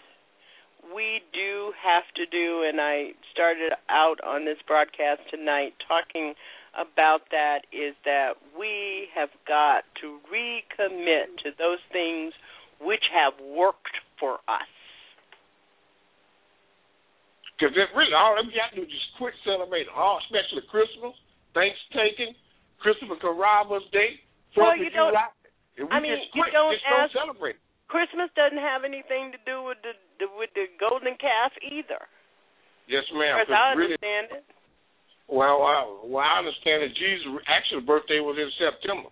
we do have to do, and I started out on this broadcast tonight talking about that, is that we have got to recommit to those things which have worked for us. Because really, all we got to do is just quit celebrating, all especially Christmas, Thanksgiving, Christopher Columbus Day, well, Fourth you of don't. July. If we I mean, just you don't just ask. don't celebrate. Christmas doesn't have anything to do with the, the with the golden calf either. Yes, ma'am. As 'cause I really, understand it. well, well, well, I understand that Jesus' actual birthday was in September.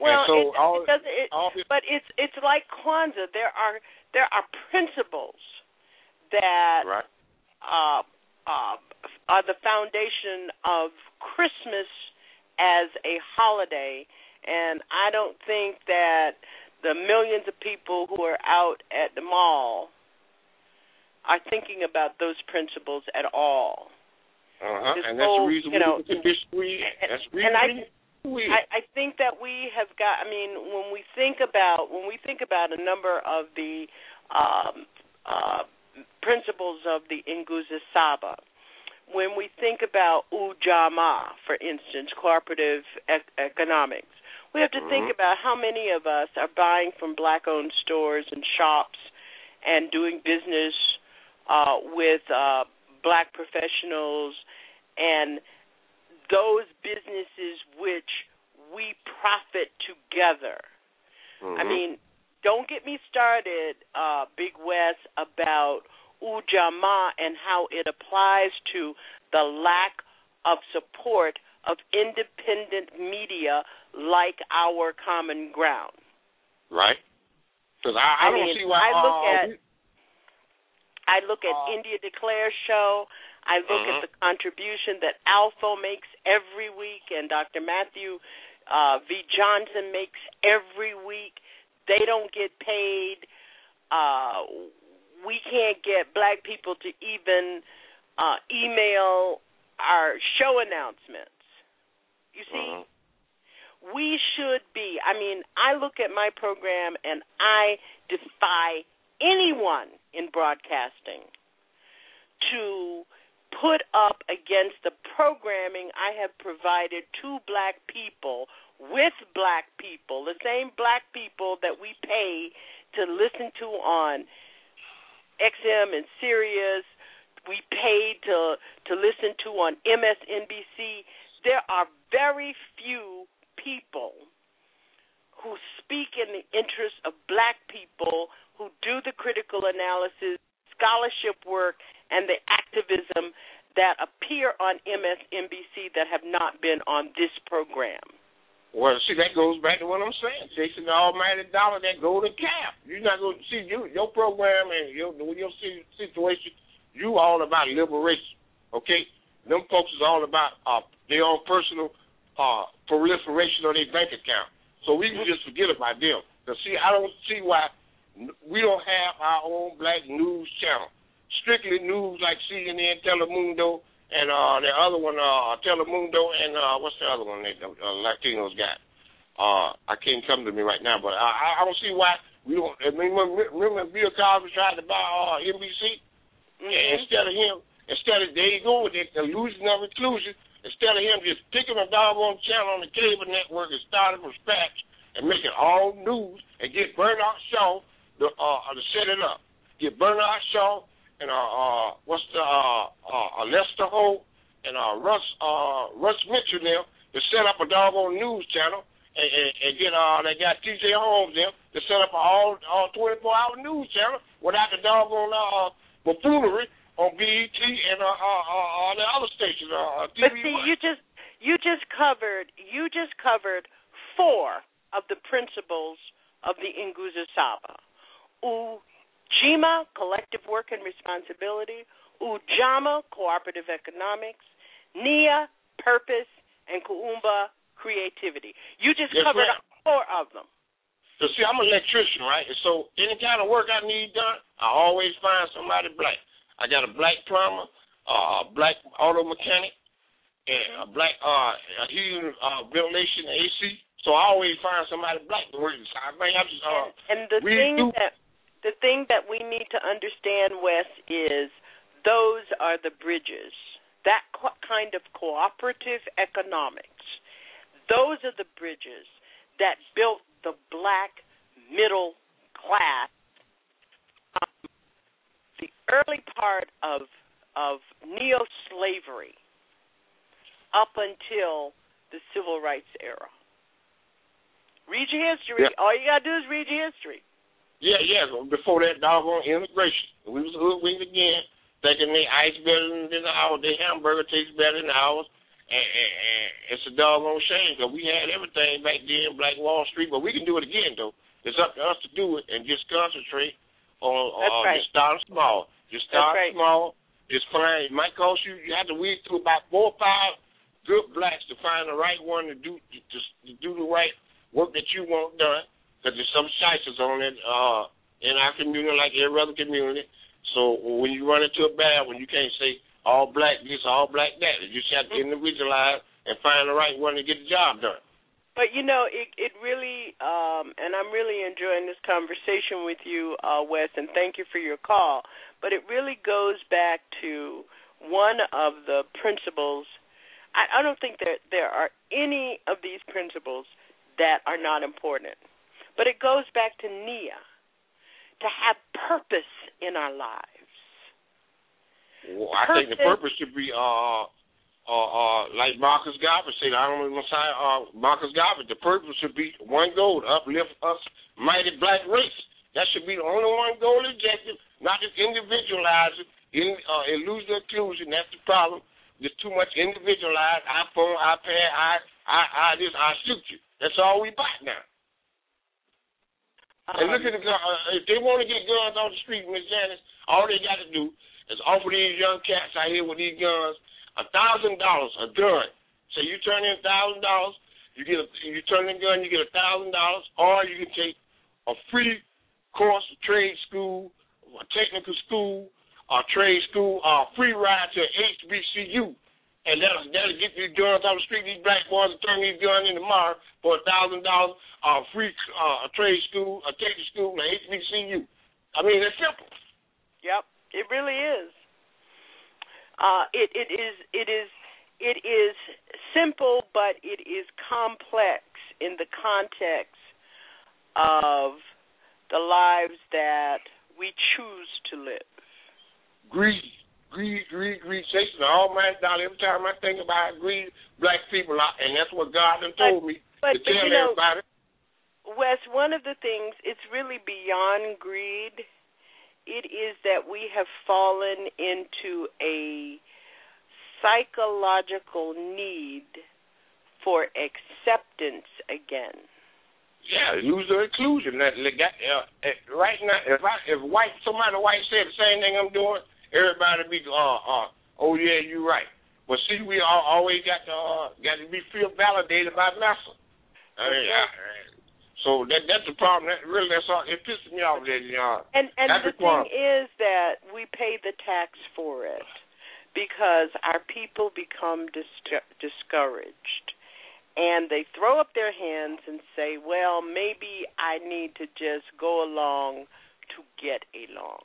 Well, and so it, all, it doesn't. It, all but it's it's like Kwanzaa. There are there are principles that right. Uh, uh, are the foundation of Christmas as a holiday, and I don't think that the millions of people who are out at the mall are thinking about those principles at all. Uh-huh. This And that's whole, the reason you we know, look at this we that's the reason and I, we I I think that we have got. I mean, when we think about when we think about a number of the um, uh, principles of the Nguzo Saba, when we think about Ujamaa, for instance, cooperative ec- economics, we have to think Mhm. about how many of us are buying from black-owned stores and shops and doing business uh, with uh, black professionals and those businesses which we profit together. I Mhm. mean, don't get me started, uh, Big West, about Ujamaa and how it applies to the lack of support of independent media like our common ground. right. Because I, I, I don't mean, see why. I look uh, at- we- I look at Uh, India Declare show. I look Mhm. at the contribution that Alpha makes every week and Dr. Matthew uh, V. Johnson makes every week. They don't get paid. Uh, we can't get black people to even uh, email our show announcements. You see? Mhm. we should be. I mean, I look at my program and I defy anyone in broadcasting to put up against the programming I have provided to black people with black people, the same black people that we pay to listen to on XM and Sirius, we pay to to listen to on MSNBC. There are very few people who speak in the interest of black people who do the critical analysis, scholarship work, and the activism that appear on MSNBC that have not been on this program. Well, see, that goes back to what I'm saying. Chasing the almighty dollar, that golden calf. You're not going to see you, your program and your your situation. You all about liberation, okay? Them folks is all about uh, their own personal uh, proliferation of their bank account. So we can just forget about them. Cause see, I don't see why we don't have our own black news channel. Strictly news like CNN, Telemundo, and uh the other one, uh Telemundo, and uh what's the other one that uh, Latinos got? Uh, I can't come to me right now, but I, I don't see why we don't. I mean, remember, remember Bill Cosby tried to buy uh, NBC, Mm-hmm. and instead of him, instead of there you go with that illusion of inclusion, instead of him just picking a doggone channel on the cable network and starting from scratch and making all news and get Bernard Shaw to uh to set it up, get Bernard Shaw and uh, uh what's the uh, uh Lester Holt and uh Russ uh Russ Mitchell now to set up a doggone news channel and, and, and get uh they got TJ Holmes there to set up a all all twenty four hour news channel without the doggone uh buffoonery on BET and uh, uh, uh, uh the other stations uh TV But see, you just you just covered you just covered four of the principles of the Nguzo Saba. Ujima, collective work and responsibility. Ujamaa, cooperative economics. Nia, purpose, and Kuumba, creativity. You just Yes, covered ma'am. four of them. So see, I'm an electrician, right? And so any kind of work I need done, I always find somebody black. I got a black plumber, uh, a black auto mechanic, and a black uh, a heating, uh, ventilation, AC So I always find somebody black to work inside. Man, I just, uh, and, and the thing that the thing that we need to understand, Wes, is those are the bridges. That co- kind of cooperative economics. Those are the bridges that built the black middle class. Um, the early part of of neo slavery up until the civil rights era. Read your history. Yeah. All you gotta do is read your history. Yeah, yeah. Before that doggone immigration, we was hoodwinked again, thinking they ice better than ours, their hamburger tastes better than ours, and, and, and it's a doggone shame because we had everything back then, Black Wall Street, but we can do it again though. It's up to us to do it and just concentrate on uh, right. just start small. Just That's start right. small. Just find it might cost you. You have to weed through about four or five good blacks to find the right one to do to, to do the right work that you want done. Because there's some shysters on it uh, in our community, like every other community. So when you run into a bad one, you can't say all black this, all black that. You just have to individualize and find the right one to get the job done. But you know, it it really um and I'm really enjoying this conversation with you, uh Wes, and thank you for your call. But it really goes back to one of the principles I, I don't think that there are any of these principles that are not important. But it goes back to Nia, to have purpose in our lives. Well, I think the purpose should be uh uh uh like Marcus Garvey said, I don't know Messiah uh Marcus Garvey, the purpose should be one goal, to uplift us mighty black race. That should be the only one goal objective, not just individualize it, in uh illusion inclusion, that's the problem. There's too much individualized, iPhone, iPad, I I I this I shoot you. That's all we buy now. And look at the. Uh, if they want to get guns on the street, Miss Janice, all they got to do is offer these young cats out here with these guns a thousand dollars a gun. So you turn in a thousand dollars, you get a you turn in a gun, you get a thousand dollars, or you can take a free course, a trade school, a technical school, a trade school, a free ride to HBCU. And that'll that'll get these guns on the street. These black boys will turn these guns in tomorrow for a thousand dollars, a free uh, a trade school, a technical school, and a HBCU. I mean, it's simple. Yep, it really is. Uh, it it is it is it is simple, but it is complex in the context of the lives that we choose to live. Greed, greed, greed, greed. Chasing the almighty dollar. Every time I think about greed, black people, I, and that's what God done told me But, to but tell you know, everybody. Wes, one of the things it's really beyond greed. It is that we have fallen into a psychological need for acceptance again. Yeah, user inclusion. That, that uh, right now, if I if white somebody white said the same thing I'm doing, everybody be uh uh oh yeah you right. But see, we all, always got to uh, got to be feel validated by massa. I mean, I, so that that's the problem. That really that's all. It pisses me off that you know. And and the thing is that we pay the tax for it because our people become dis- discouraged and they throw up their hands and say, "Well, maybe I need to just go along to get along.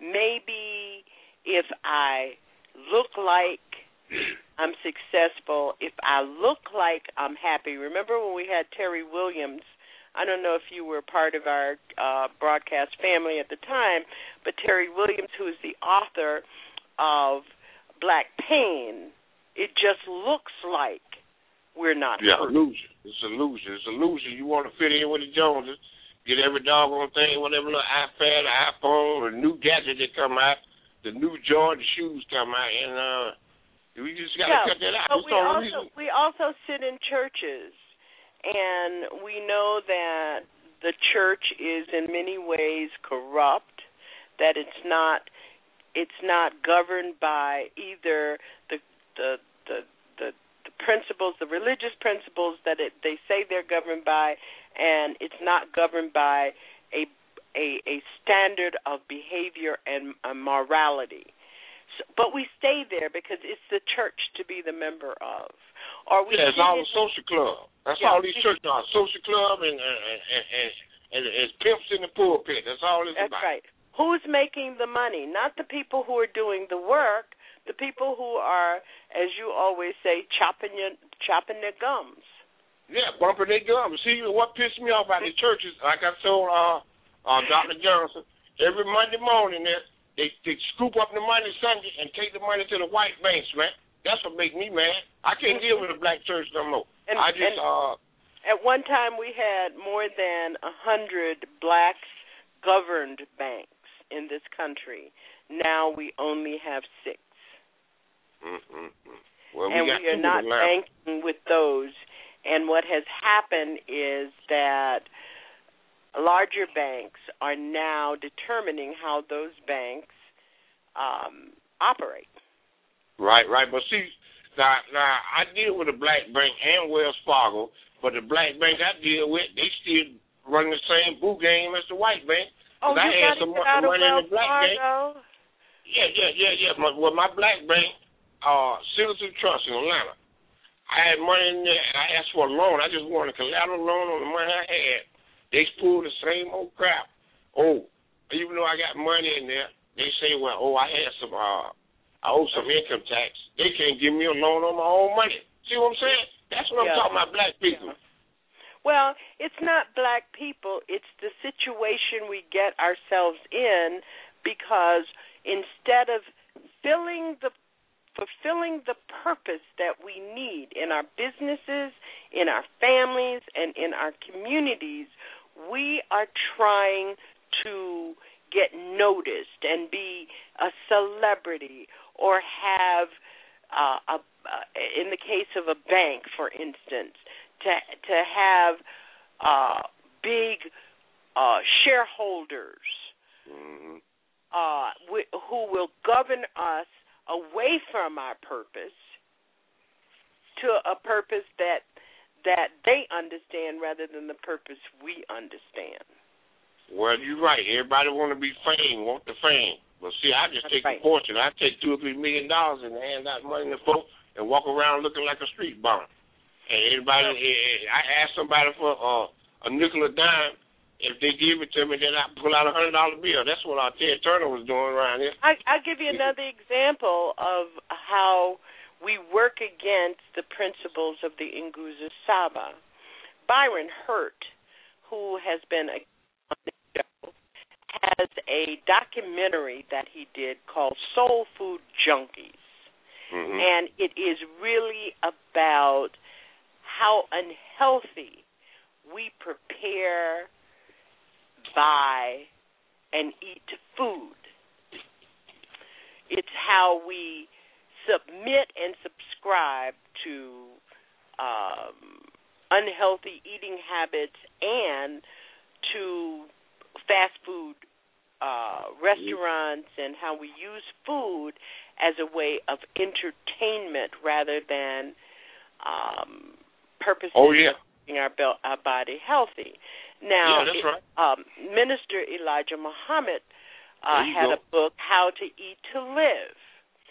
Maybe if I look like I'm successful, if I look like I'm happy. Remember when we had Terrie Williams? I don't know if you were part of our uh, broadcast family at the time, but Terrie Williams, who is the author of Black Pain, it just looks like we're not Yeah, hurt. illusion. It's illusion. It's illusion. You want to fit in with the Joneses, get every doggone thing, whatever little iPad, iPhone, or new gadget that come out, the new Jordan shoes come out, and uh, we just got to yeah, cut that out. But we also reason. we also sit in churches, and we know that the church is in many ways corrupt. That it's not it's not governed by either the the the the, the principles, the religious principles that it, they say they're governed by, and it's not governed by a a, a standard of behavior and uh, morality. So, but we stay there because it's the church to be the member of. Or we Yeah, it's all a social club. That's Yeah. all these churches are. Social club and and and, and, and it's pimps in the pulpit. That's all it's That's about. right. Who's making the money? Not the people who are doing the work. The people who are, as you always say, chopping your chopping their gums. Yeah, bumping their gums. See, what pissed me off about the churches, like I told uh, uh, Dr. Johnson, every Monday morning there, they, they scoop up the money Sunday and take the money to the white banks, man. That's what make me mad. I can't deal with a black church no more. And- I just, and- uh, At one time, we had more than a hundred black governed banks in this country. Now we only have six, mm, mm, mm. well, and we, got we are not banking with those. And what has happened is that larger banks are now determining how those banks um, operate. Right, right. But see, now, now I deal with a black bank and Wells Fargo, but the black bank I deal with, they still run the same boo game as the white bank. Oh, 'Cause I you had some to mo- get out money in the black bank. Fargo. Yeah, yeah, yeah, yeah. My, well, my black bank, uh, Citizen Trust in Atlanta. I had money in there, I asked for a loan. I just wanted a collateral loan on the money I had. They pulled the same old crap. Oh, even though I got money in there, they say, well, oh, I had some, uh, I owe some income tax. They can't give me a loan on my own money. See what I'm saying? That's what I'm talking about, black people. Well, it's not black people, it's the situation we get ourselves in because instead of filling the fulfilling the purpose that we need in our businesses, in our families, and in our communities, we are trying to get noticed and be a celebrity or have uh, a, uh, in the case of a bank, for instance, to to have uh, big uh, shareholders Mm-hmm. uh, wi- who will govern us away from our purpose to a purpose that that they understand rather than the purpose we understand. Well, you're right. Everybody want to be fame, want the fame. But see, I just That's take right. a fortune. I take two or three million dollars and hand out money to folk and walk around looking like a street bum. And everybody, I ask somebody for uh, a nickel or dime. If they give it to me, then I pull out a hundred dollar bill. That's what our Ted Turner was doing around here. I, I'll give you another example of how we work against the principles of the Nguzo Saba. Byron Hurt, who has been a on the show, has a documentary that he did called Soul Food Junkies. Mm-hmm. And it is really about how unhealthy we prepare, buy, and eat food. It's how we submit and subscribe to um, unhealthy eating habits and to fast food uh, restaurants and how we use food as a way of entertainment rather than um, purposes Oh yeah. of keeping our, bel- our body healthy. Now, Yeah, right. um, Minister Elijah Muhammad uh, had go. a book, How to Eat to Live.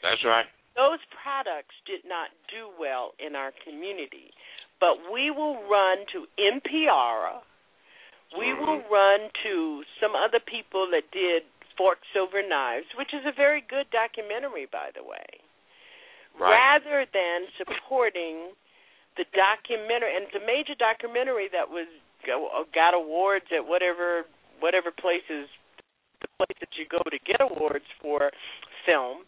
That's right. Those products did not do well in our community, but we will run to NPR. We Mhm. will run to some other people that did Forks Over Knives, which is a very good documentary, by the way. Right. Rather than supporting the documentary, and it's a major documentary that was got awards at whatever whatever places the place that you go to get awards for film.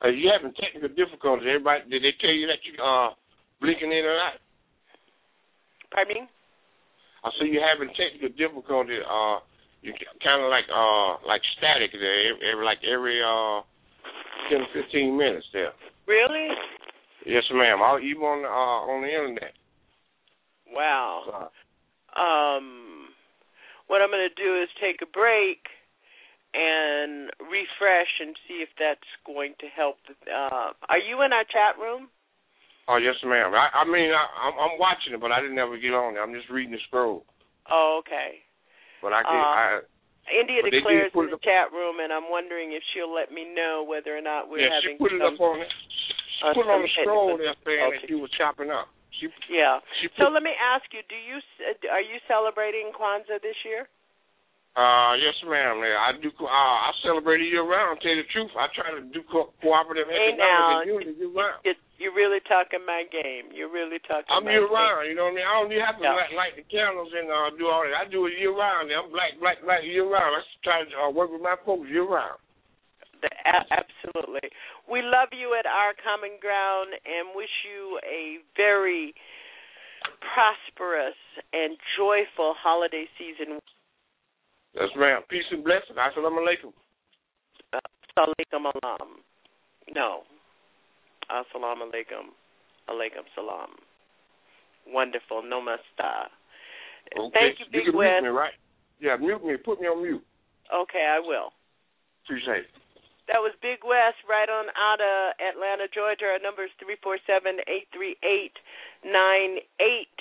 Are you having technical difficulties? Everybody, did they tell you that you uh blinking in and out? Pardon me? I see you having technical difficulty. Uh, you kind of like uh like static there, every, every like every uh ten or fifteen minutes there. Really? Yes, ma'am. I'll even on the, uh on the internet. Wow. So, Um, what I'm going to do is take a break and refresh and see if that's going to help. Uh, are you in our chat room? oh yes, ma'am. I, I mean, I, I'm, I'm watching it, but I didn't ever get on there. I'm just reading the scroll. Oh, okay. But I can. Uh, I India But declares in it the chat room, and I'm wondering if she'll let me know whether or not we're yeah, she having put it up on it. She uh, put it on the scroll there saying that you were chopping up. She, yeah. She so let me ask you: Do you are you celebrating Kwanzaa this year? Uh, yes, ma'am. I do. Uh, I celebrate it year round. Tell you the truth, I try to do co- cooperative hey, economic unity year round. You're really talking my game. You're really talking. I'm year game. round. You know what I mean? I don't even have to yeah. light, light the candles and uh, do all that. I do it year round. I'm black, black, black year round. I try to uh, work with my folks year round. A- absolutely. We love you at our common ground and wish you a very prosperous and joyful holiday season. Yes, ma'am. Peace and blessings. Assalamu alaikum. Assalamu alam. No. Assalamu alaikum. Alaikum salam. Wonderful. Namaste. Okay. Thank you, Big you can West. mute me, right? Yeah, mute me. Put me on mute. Okay, I will. Appreciate it. That was Big West right on out of Atlanta, Georgia. Our number is three four seven eight three eight nine eight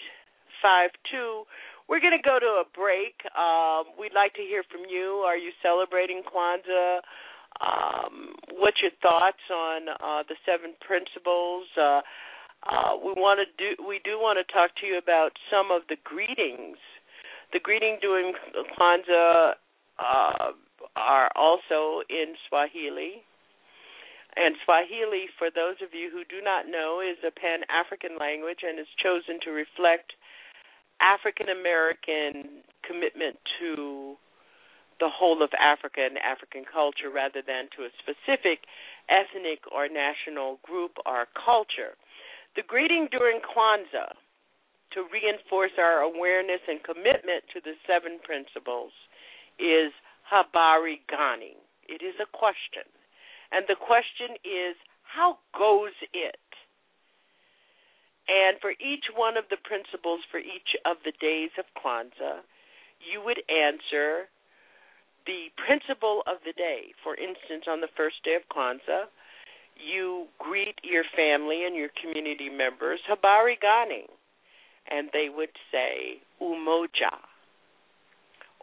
five two. We're going to go to a break. Um, we'd like to hear from you. Are you celebrating Kwanzaa? Um, what's your thoughts on uh, the seven principles? Uh, uh, we want to do. We do want to talk to you about some of the greetings. The greeting during Kwanzaa uh, are also in Swahili. And Swahili, for those of you who do not know, is a Pan African language and is chosen to reflect African American commitment to the whole of Africa and African culture rather than to a specific ethnic or national group or culture. The greeting during Kwanzaa to reinforce our awareness and commitment to the seven principles is Habari Gani. It is a question. And the question is, how goes it? And for each one of the principles for each of the days of Kwanzaa, you would answer the principle of the day. For instance, on the first day of Kwanzaa, you greet your family and your community members, Habari Gani, and they would say, Umoja,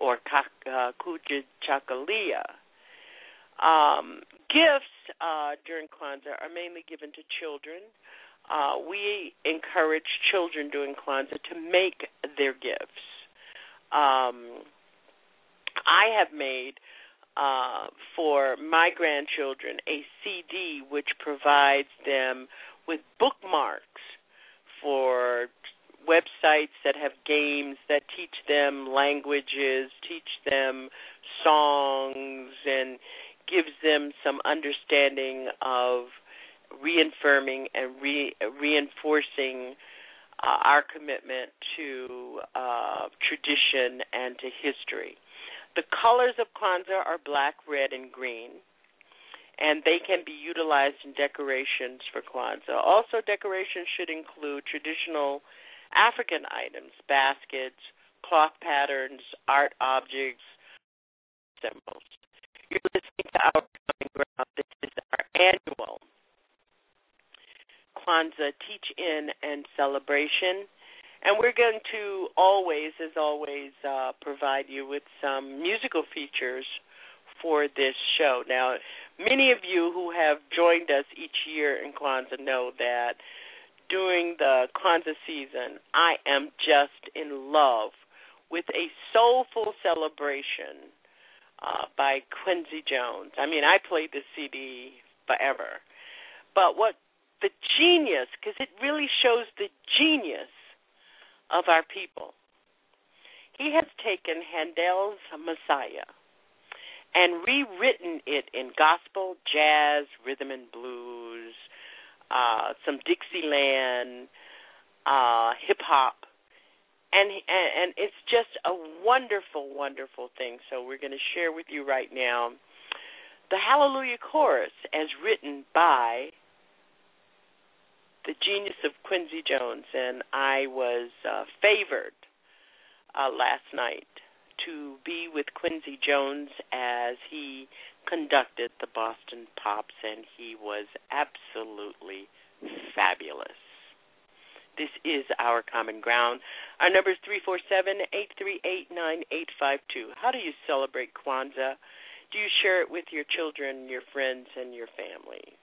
or uh, Kuja Um, gifts uh, during Kwanzaa are mainly given to children. Uh, we encourage children during Kwanzaa to make their gifts. Um, I have made uh, for my grandchildren a CD which provides them with bookmarks for websites that have games that teach them languages, teach them songs, and gives them some understanding of reaffirming and re- reinforcing uh, our commitment to uh, tradition and to history. The colors of Kwanzaa are black, red, and green, and they can be utilized in decorations for Kwanzaa. Also, decorations should include traditional African items, baskets, cloth patterns, art objects, symbols. You're listening to our ground. This is our annual Kwanzaa teach in and celebration. And we're going to always, as always, uh, provide you with some musical features for this show. Now, many of you who have joined us each year in Kwanzaa know that during the Kwanzaa season, I am just in love with a soulful celebration uh, by Quincy Jones. I mean, I played this CD forever. But what the genius, because it really shows the genius of our people. He has taken Handel's Messiah and rewritten it in gospel, jazz, rhythm and blues, uh, some Dixieland, uh, hip hop, and, and it's just a wonderful, wonderful thing. So we're going to share with you right now the Hallelujah Chorus, as written by the genius of Quincy Jones, and I was uh, favored uh, last night to be with Quincy Jones as he conducted the Boston Pops, and he was absolutely fabulous. This is our common ground. Our number is three four seven eight three eight nine eight five two. How do you celebrate Kwanzaa? Do you share it with your children, your friends, and your family?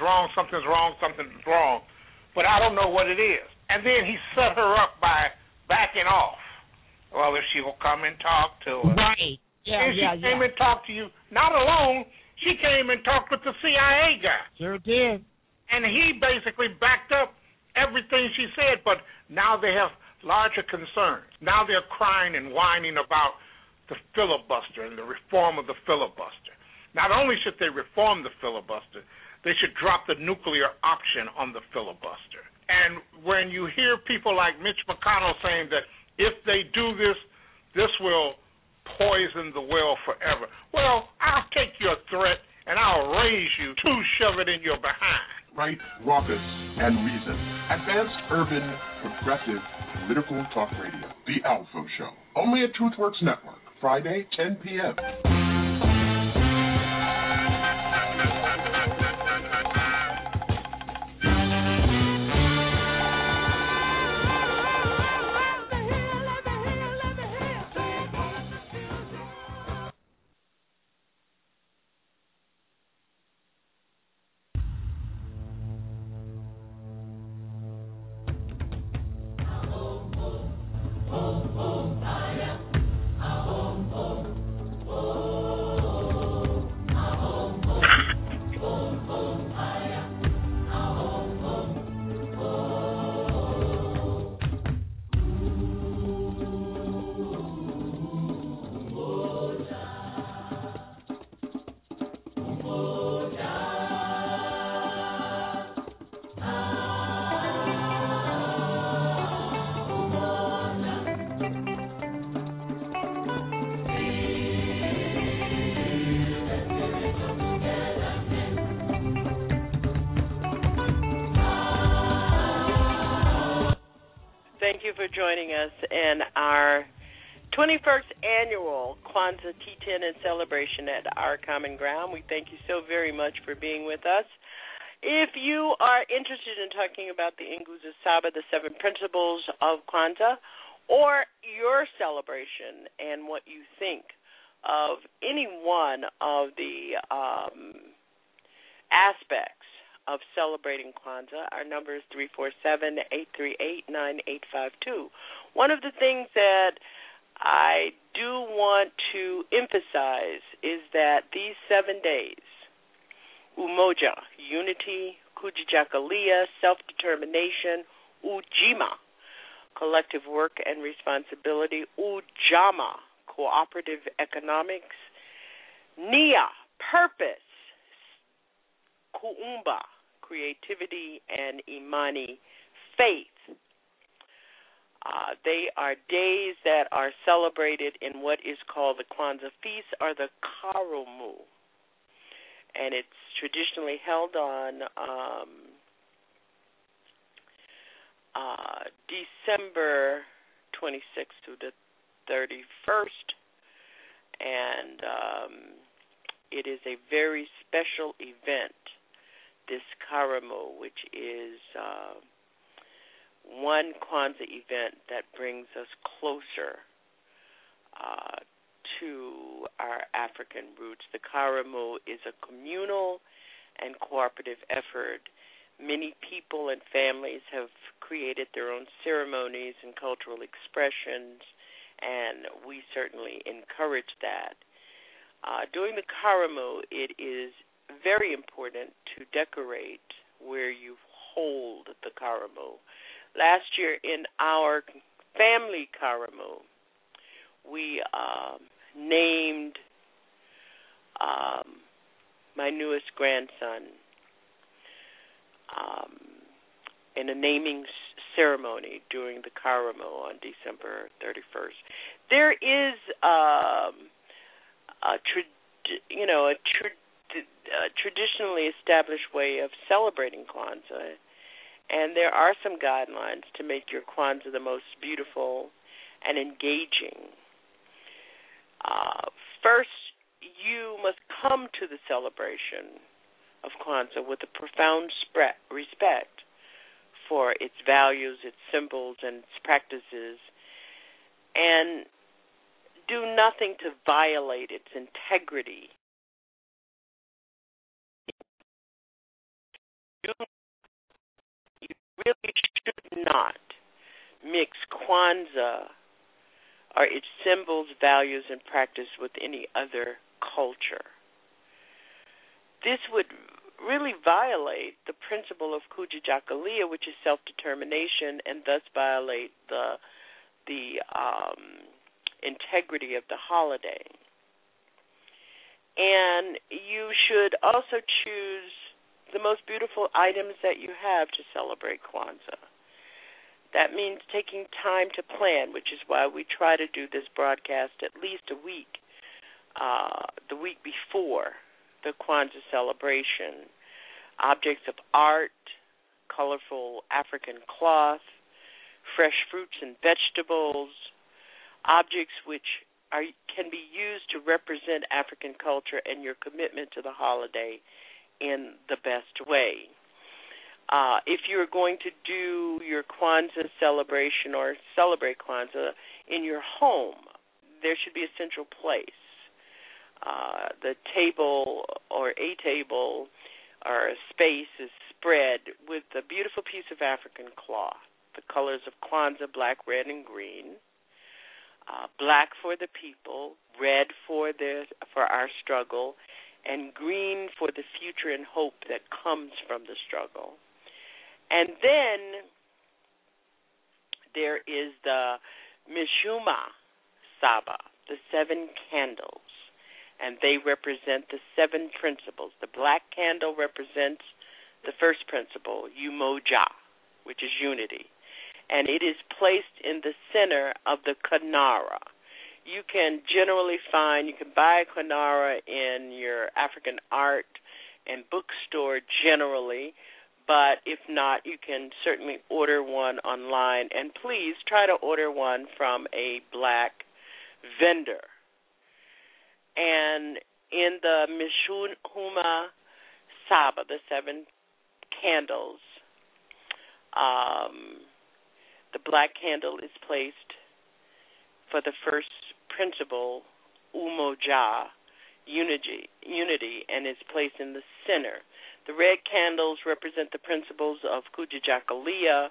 Something's wrong, something's wrong, something's wrong, but I don't know what it is. And then he set her up by backing off. Well, if she will come and talk to us. Right. Yeah, and yeah, she came yeah. and talked to you, not alone, she came and talked with the CIA guy. Sure did. And he basically backed up everything she said, but now they have larger concerns. Now they're crying and whining about the filibuster and the reform of the filibuster. Not only should they reform the filibuster, they should drop the nuclear option on the filibuster. And when you hear people like Mitch McConnell saying that if they do this, this will poison the well forever. Well, I'll take your threat and I'll raise you to shove it in your behind. Right, raucous, and reason. Advanced urban, progressive, political talk radio. The Alpha Show. Only at TruthWorks Network. Friday, 10 p.m. joining us in our 21st annual Kwanzaa Teach-In and celebration at Our Common Ground. We thank you so very much for being with us. If you are interested in talking about the Nguzo Saba, the seven principles of Kwanzaa, or your celebration and what you think of any one of the um, aspects of celebrating Kwanzaa. Our number is 347 838 9852. One of the things that I do want to emphasize is that these seven days, Umoja, unity, Kujichagulia, self determination, Ujima, collective work and responsibility, Ujamaa, cooperative economics, Nia, purpose, Kuumba, creativity, and Imani, faith. Uh, they are days that are celebrated in what is called the Kwanzaa feast or the Karamu. And it's traditionally held on um, uh, December 26th to the 31st. And um, it is a very special event this Karamu, which is uh, one Kwanzaa event that brings us closer uh, to our African roots. The Karamu is a communal and cooperative effort. Many people and families have created their own ceremonies and cultural expressions, and we certainly encourage that. Uh, during the Karamu, it is very important to decorate where you hold the karamu. Last year in our family karamu, we um, named um, my newest grandson um, in a naming ceremony during the karamu on December 31st. There is um, a tra- you know a uh, traditionally established way of celebrating Kwanzaa, and there are some guidelines to make your Kwanzaa the most beautiful and engaging. Uh, first, you must come to the celebration of Kwanzaa with a profound spread, respect for its values, its symbols, and its practices, and do nothing to violate its integrity really should not mix Kwanzaa or its symbols, values, and practice with any other culture. This would really violate the principle of Kujichagulia, which is self-determination, and thus violate the the um, integrity of the holiday. And you should also choose the most beautiful items that you have to celebrate Kwanzaa. That means taking time to plan, which is why we try to do this broadcast at least a week, uh, the week before the Kwanzaa celebration. Objects of art, colorful African cloth, fresh fruits and vegetables, objects which are can be used to represent African culture and your commitment to the holiday in the best way. Uh, if you're going to do your Kwanzaa celebration or celebrate Kwanzaa in your home, there should be a central place. Uh, the table or a table or a space is spread with a beautiful piece of African cloth, the colors of Kwanzaa, black, red, and green. Uh, black for the people, red for the for our struggle, and green for the future and hope that comes from the struggle. And then there is the Mishumaa Saba, the seven candles, and they represent the seven principles. The black candle represents the first principle, Umoja, which is unity, and it is placed in the center of the Kinara. You can generally find, you can buy a Kinara in your African art and bookstore generally but if not, you can certainly order one online. And please try to order one from a black vendor. And in the Mishumaa Saba, the seven candles, um, the black candle is placed for the first principle, Umoja, unity, unity, and is placed in the center. The red candles represent the principles of Kujichagulia,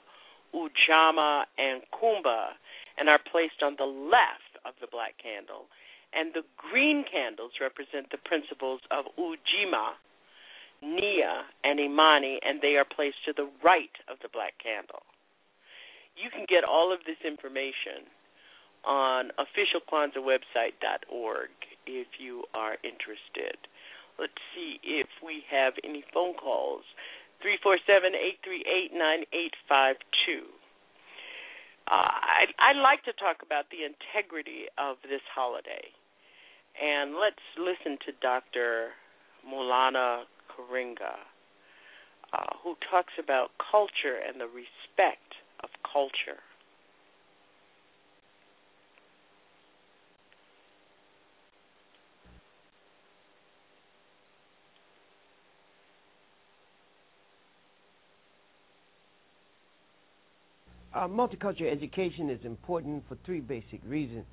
Ujamaa, and Kuumba, and are placed on the left of the black candle. And the green candles represent the principles of Ujima, Nia, and Imani, and they are placed to the right of the black candle. You can get all of this information on officialkwanzaawebsite.org if you are interested. Let's see if we have any phone calls. 347 838 9852. Uh, I'd, like to talk about the integrity of this holiday. And let's listen to Dr. Maulana Karenga, uh, who talks about culture and the respect of culture. Uh, multicultural education is important for three basic reasons.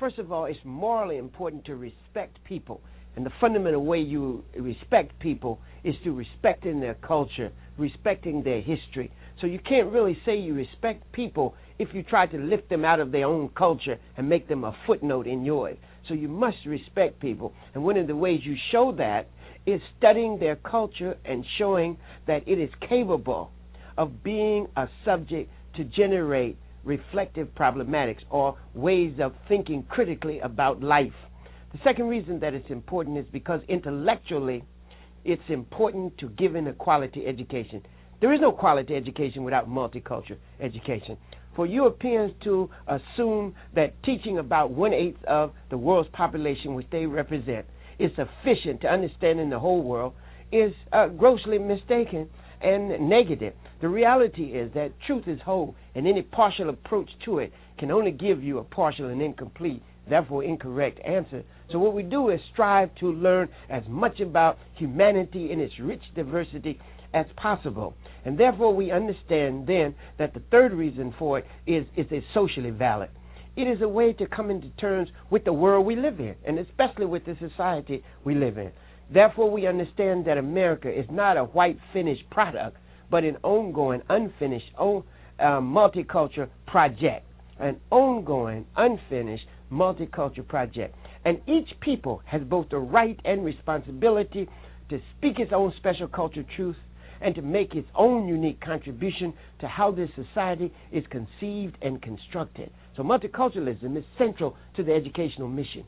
First of all, it's morally important to respect people. And the fundamental way you respect people is through respecting their culture, respecting their history. So you can't really say you respect people if you try to lift them out of their own culture and make them a footnote in yours. So you must respect people. And one of the ways you show that is studying their culture and showing that it is capable of being a subject to generate reflective problematics or ways of thinking critically about life. The second reason that it's important is because intellectually it's important to give in a quality education. There is no quality education without multicultural education. For Europeans to assume that teaching about one eighth of the world's population, which they represent, is sufficient to understanding the whole world is uh, grossly mistaken and negative. The reality is that truth is whole, and any partial approach to it can only give you a partial and incomplete, therefore incorrect answer. So, what we do is strive to learn as much about humanity in its rich diversity as possible. And therefore, we understand then that the third reason for it is it's socially valid. It is a way to come into terms with the world we live in, and especially with the society we live in. Therefore, we understand that America is not a white finished product, but an ongoing, unfinished, uh, multicultural project. An ongoing, unfinished multicultural project. And each people has both the right and responsibility to speak its own special cultural truth and to make its own unique contribution to how this society is conceived and constructed. So multiculturalism is central to the educational mission.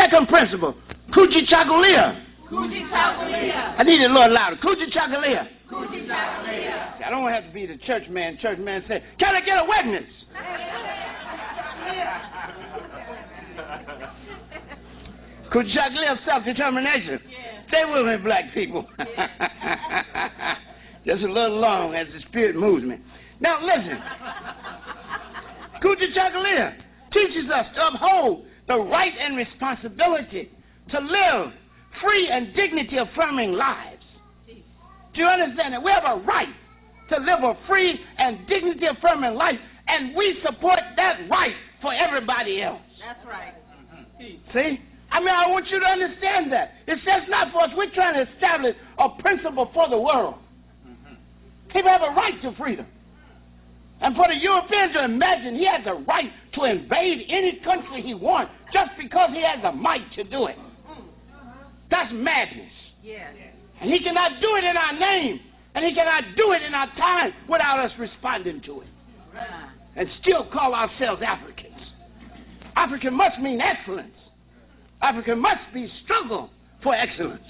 Second principle, Kujichagulia. Coochie Chakalia. I need it a little louder. Kujichagulia. Coochie Chakalia. I don't have to be the church man. Church man say, can I get a witness? Kujichagulia self-determination. Yeah. Stay with me, black people. Just a little long as the spirit moves me. Now listen. Kujichagulia teaches us to uphold the right and responsibility to live free and dignity affirming lives. Do you understand that? We have a right to live a free and dignity affirming life, and we support that right for everybody else. That's right. See? I mean, I want you to understand that. It says not for us. We're trying to establish a principle for the world. People have a right to freedom. And for the European to imagine he has a right to invade any country he wants just because he has the might to do it. That's madness. Yes. And he cannot do it in our name. And he cannot do it in our time without us responding to it. And still call ourselves Africans. African must mean excellence. African must be struggle for excellence.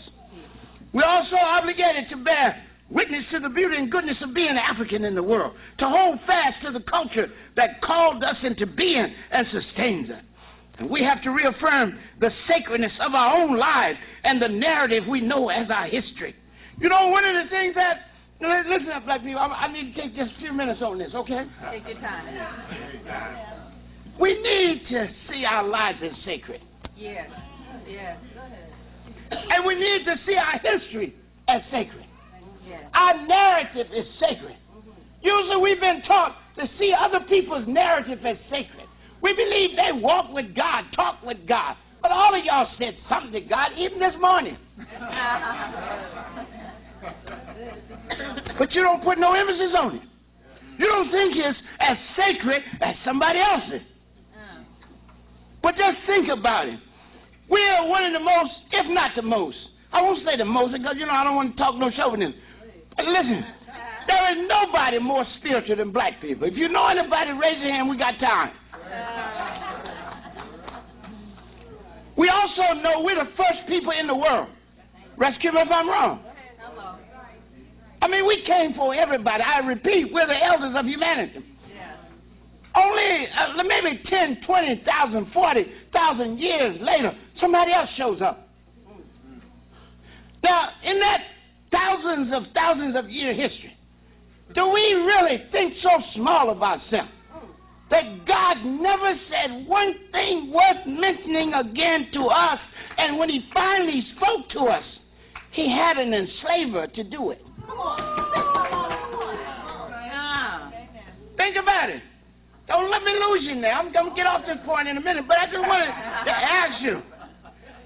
We're also obligated to bear witness to the beauty and goodness of being African in the world, to hold fast to the culture that called us into being and sustains us. And we have to reaffirm the sacredness of our own lives and the narrative we know as our history. You know, one of the things that, listen up, black people, I need to take just a few minutes on this, okay? Take your time. We need to see our lives as sacred. Yes, yes. And we need to see our history as sacred. Our narrative is sacred. Mm-hmm. Usually we've been taught to see other people's narrative as sacred. We believe they walk with God, talk with God. But all of y'all said something to God even this morning. but you don't put no emphasis on it. You don't think it's as sacred as somebody else's. Oh. But just think about it. We're one of the most, if not the most, I won't say the most because, you know, I don't want to talk no chauvinism. Listen, there is nobody more spiritual than black people. If you know anybody, raise your hand. We got time. We also know we're the first people in the world. Rescue me if I'm wrong. I mean, we came for everybody. I repeat, we're the elders of humanity. Only uh, maybe 10, 20,000, 40,000 years later, somebody else shows up. Now, in that thousands of thousands of year history, do we really think so small of ourselves that God never said one thing worth mentioning again to us, and when He finally spoke to us, He had an enslaver to do it? Think about it. Don't let me lose you now. I'm going to get off this point in a minute, but I just wanted to ask you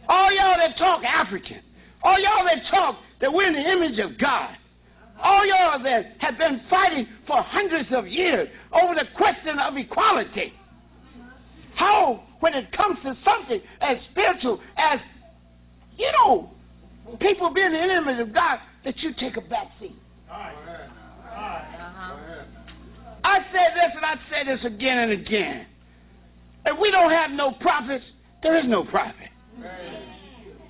all y'all that talk African, all y'all that talk that we're in the image of God, all y'all that have been fighting for hundreds of years over the question of equality, how, when it comes to something as spiritual as, you know, people being in the image of God, that you take a back seat? I say this and I say this again and again. If we don't have no prophets, there is no prophet.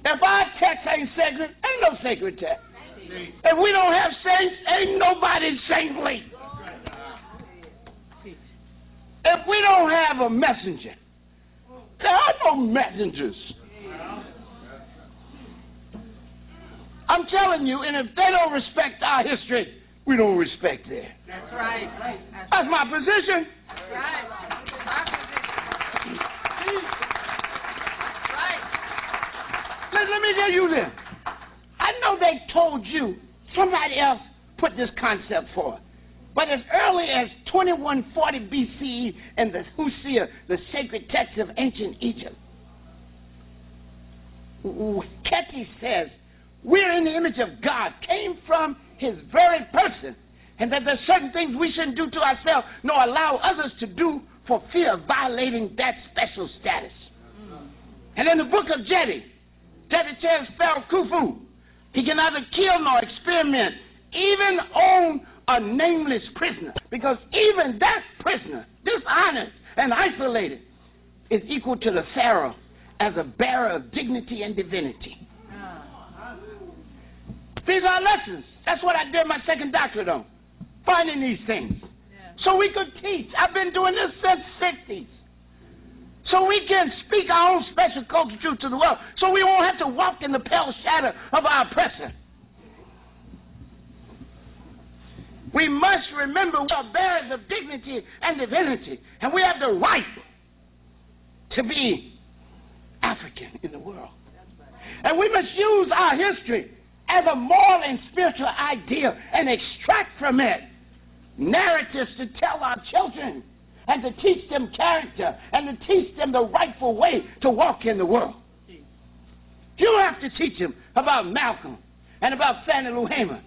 If our text ain't sacred, ain't no sacred text. If we don't have saints, ain't nobody saintly. If we don't have a messenger, there are no messengers. I'm telling you, and if they don't respect our history, we don't respect theirs. That's right. That's, That's my position. That's right. Let, let me tell you this. I know they told you somebody else put this concept forward. But as early as 2140 BCE in the Husia, the sacred text of ancient Egypt, Khety says, we're in the image of God, came from his very person, and that there's certain things we shouldn't do to ourselves nor allow others to do for fear of violating that special status. And in the book of Djedi, Djedi tells Pharaoh Khufu, he can neither kill nor experiment, even on a nameless prisoner, because even that prisoner, dishonest and isolated, is equal to the Pharaoh as a bearer of dignity and divinity. These are lessons. That's what I did my second doctorate on, finding these things. So we could teach. I've been doing this since 60s. So we can speak our own special culture truth to the world. So we won't have to walk in the pale shadow of our oppressor. We must remember we are bearers of dignity and divinity, and we have the right to be African in the world. And we must use our history as a moral and spiritual ideal and extract from it narratives to tell our children and to teach them character and to teach them the rightful way to walk in the world. You have to teach them about Malcolm and about Fannie Lou Hamer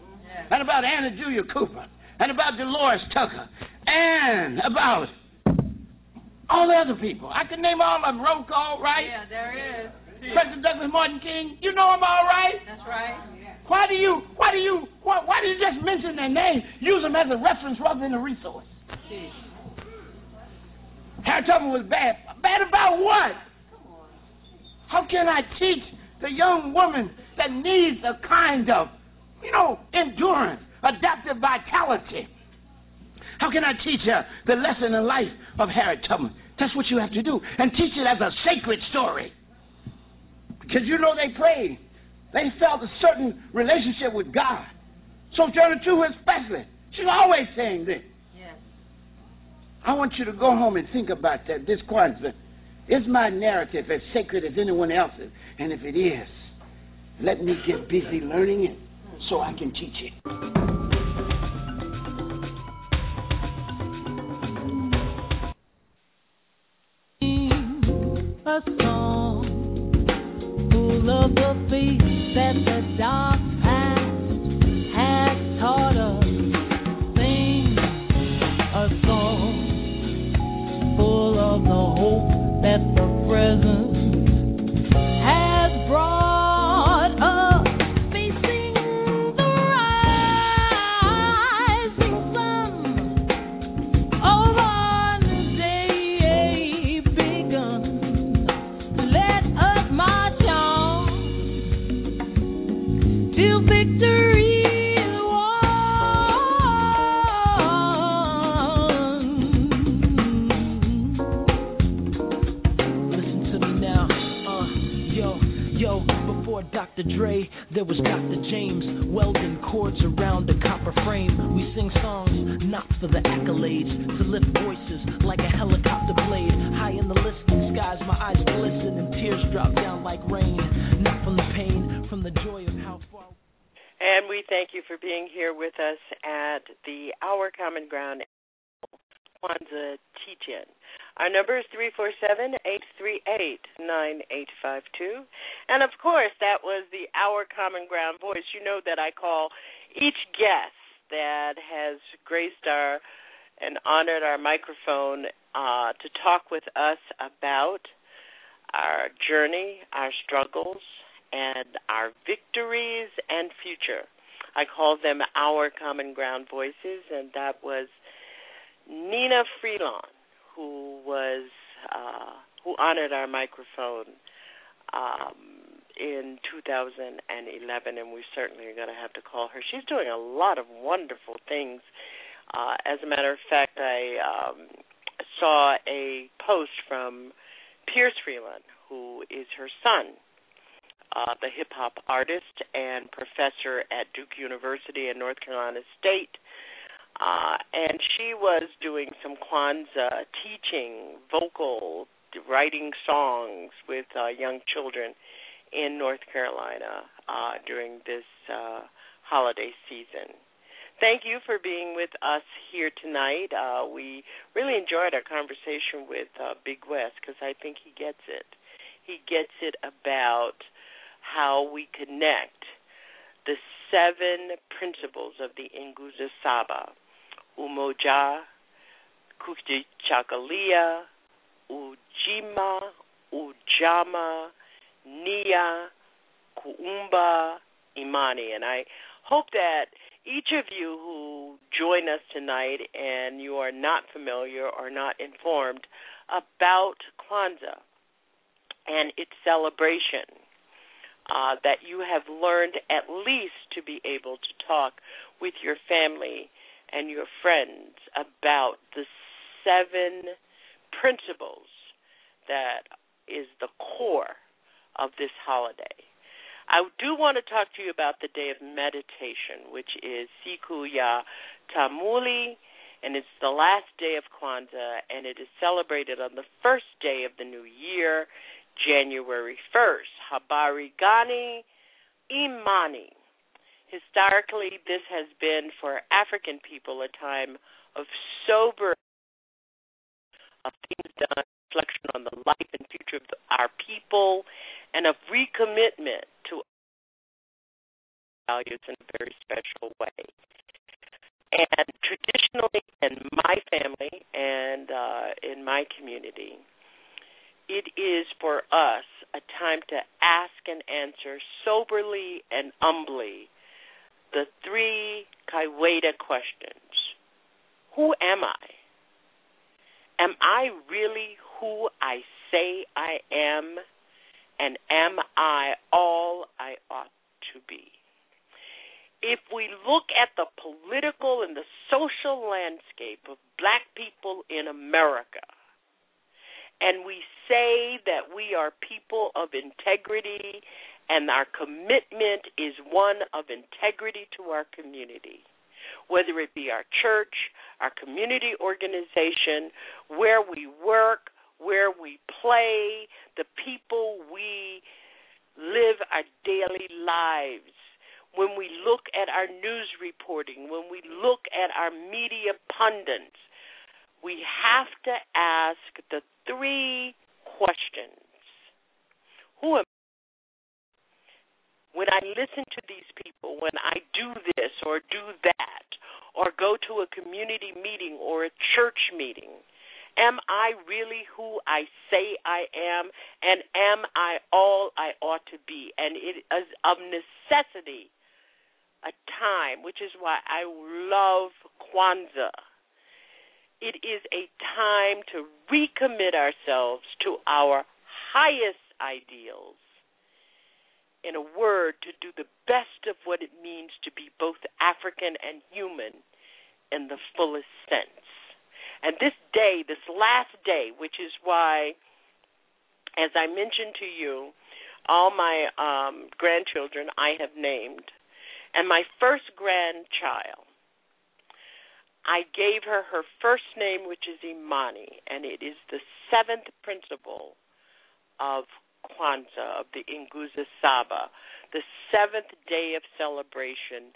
and about Anna Julia Cooper and about Delores Tucker and about all the other people. I can name all of them. Roll call, right? Yeah, there is. President Douglas Martin King. You know them all right? That's right. Why do you why do you why, why do you just mention their name? Use them as a reference rather than a resource. Harry Tubman was bad. Bad about what? How can I teach the young woman that needs a kind of, you know, endurance, adaptive vitality? How can I teach her the lesson in life of Harriet Tubman? That's what you have to do. And teach it as a sacred story. Because you know they prayed. They felt a certain relationship with God. Sojourner Truth especially. She's always saying this. I want you to go home and think about that this Kwanzaa. Is my narrative as sacred as anyone else's? And if it is, let me get busy learning it so I can teach it. a song full of the things that the dark that the present Dr. Dre, there was Dr. James welding cords around a copper frame. We sing songs not for the accolades, to lift voices like a helicopter blade. High in the listening skies, my eyes glisten and tears drop down like rain. Not from the pain, from the joy of how far. And we thank you for being here with us at the Our Common Ground Kwanzaa Teach-In. Our number is 347-838-9852. And of course, that was the Our Common Ground voice. You know that I call each guest that has graced our and honored our microphone uh, to talk with us about our journey, our struggles, and our victories and future. I call them our common ground voices, and that was Nnenna Freelon, who was uh, who honored our microphone um, in 2011, and we certainly are going to have to call her. She's doing a lot of wonderful things. Uh, as a matter of fact, I um, saw a post from Pierce Freelon, who is her son, uh, the hip hop artist and professor at Duke University and North Carolina State. Uh, and she was doing some Kwanzaa teaching, vocal, writing songs with uh, young children in North Carolina uh, during this uh, holiday season. Thank you for being with us here tonight. Uh, we really enjoyed our conversation with uh, Big West because I think he gets it. He gets it about how we connect the seven principles of the Nguzo Saba Umoja, Kujichagulia, Ujima, Ujamaa, Nia, Kuumba, Imani. And I hope that each of you who join us tonight and you are not familiar or not informed about Kwanzaa and its celebration, uh, that you have learned at least to be able to talk with your family and your friends about the seven principles that is the core of this holiday. I do want to talk to you about the day of meditation, which is Siku ya Taamuli, and it's the last day of Kwanzaa, and it is celebrated on the first day of the new year, January 1st. Habari Gani Imani. Historically, this has been for African people a time of sober of things done, reflection on the life and future of the, our people, and of recommitment to values in a very special way. And traditionally, in my family and uh, in my community, it is for us a time to ask and answer soberly and humbly the three Kawaida questions Who am I? Am I really who I say I am? And am I all I ought to be? If we look at the political and the social landscape of black people in America, and we say that we are people of integrity and our commitment is one of integrity to our community, whether it be our church, our community organization, where we work, where we play, the people we live our daily lives. When we look at our news reporting, when we look at our media pundits, we have to ask the three questions. Who am when I listen to these people, when I do this or do that, or go to a community meeting or a church meeting, am I really who I say I am? And am I all I ought to be? And it is of necessity a time, which is why I love Kwanzaa. It is a time to recommit ourselves to our highest ideals in a word, to do the best of what it means to be both African and human in the fullest sense. And this day, this last day, which is why, as I mentioned to you, all my um, grandchildren I have named, and my first grandchild, I gave her her first name, which is Imani, and it is the seventh principle of Kwanzaa, of the Nguzo Saba, the seventh day of celebration,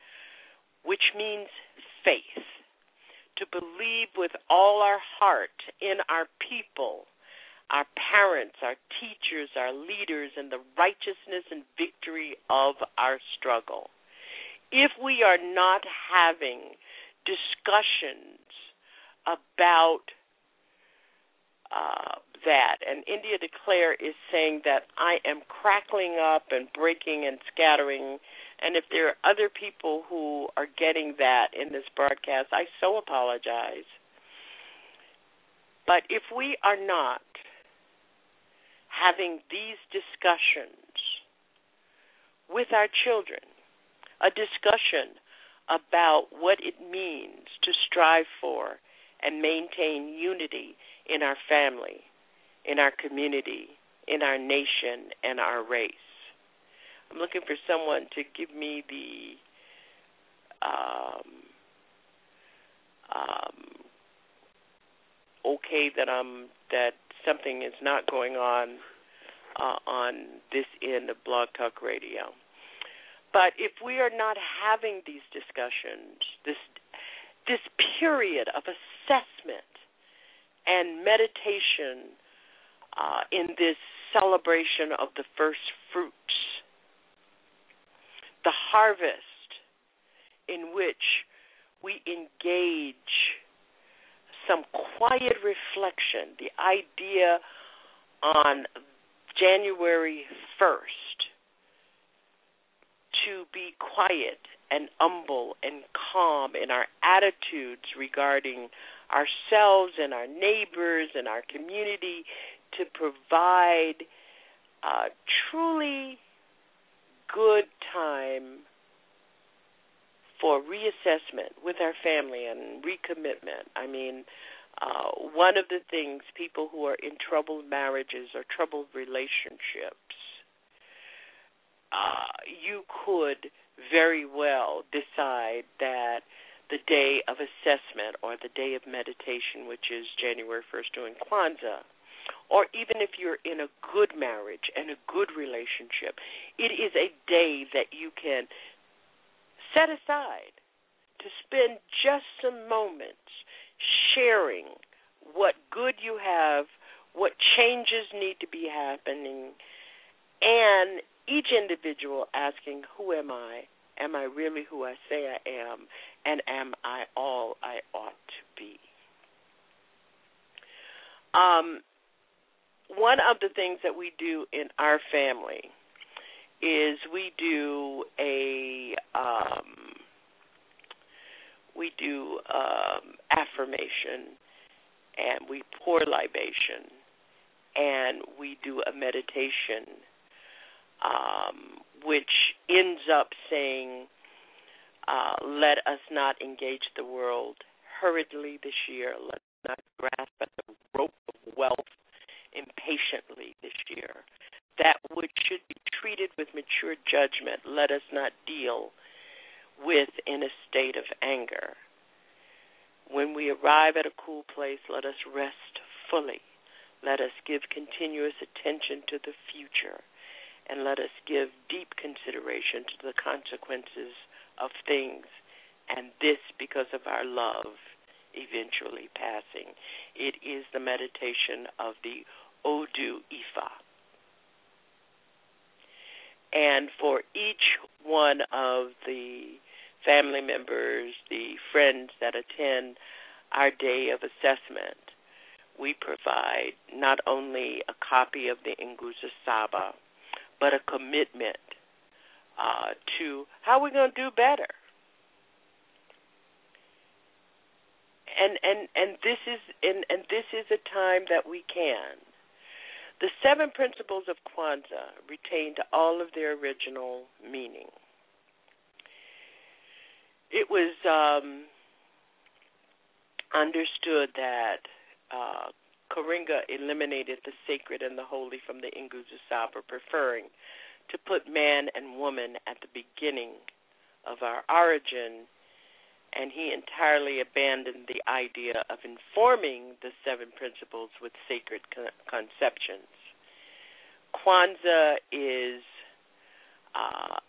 which means faith. To believe with all our heart in our people, our parents, our teachers, our leaders, and the righteousness and victory of our struggle. If we are not having discussions about uh, that. And India Declare is saying that I am crackling up and breaking and scattering. And if there are other people who are getting that in this broadcast, I so apologize. But if we are not having these discussions with our children, a discussion about what it means to strive for and maintain unity in our family, in our community, in our nation, and our race. I'm looking for someone to give me the um, um, okay that I'm that something is not going on uh, on this end of Blog Talk Radio. But if we are not having these discussions, this this period of assessment and meditation uh, in this celebration of the first fruits. The harvest in which we engage some quiet reflection, the idea on January 1st to be quiet and humble and calm in our attitudes regarding ourselves and our neighbors and our community to provide a truly good time for reassessment with our family and recommitment. I mean, uh, one of the things people who are in troubled marriages or troubled relationships, uh, you could very well decide that the day of assessment or the day of meditation, which is January 1st during Kwanzaa, or even if you're in a good marriage and a good relationship, it is a day that you can set aside to spend just some moments sharing what good you have, what changes need to be happening, and each individual asking, Who am I? Am I really who I say I am? And am I all I ought to be? Um, one of the things that we do in our family is we do a um, we do um, affirmation and we pour libation and we do a meditation um, which ends up saying uh, let us not engage the world hurriedly this year let us not grasp at the rope of wealth impatiently this year that which should be treated with mature judgment let us not deal with in a state of anger. When we arrive at a cool place, let us rest fully. Let us give continuous attention to the future. And let us give deep consideration to the consequences of things. And this because of our love eventually passing. It is the meditation of the Odu Ifa. And for each one of the family members, the friends that attend our day of assessment, we provide not only a copy of the Nguzo Saba, but a commitment uh, to how we're going to do better. And and and this is and, and this is a time that we can. The seven principles of Kwanzaa retained all of their original meaning it was um, understood that uh, Karenga eliminated the sacred and the holy from the Nguzo Saba, preferring to put man and woman at the beginning of our origin, and he entirely abandoned the idea of informing the seven principles with sacred con- conceptions. Kwanzaa is uh,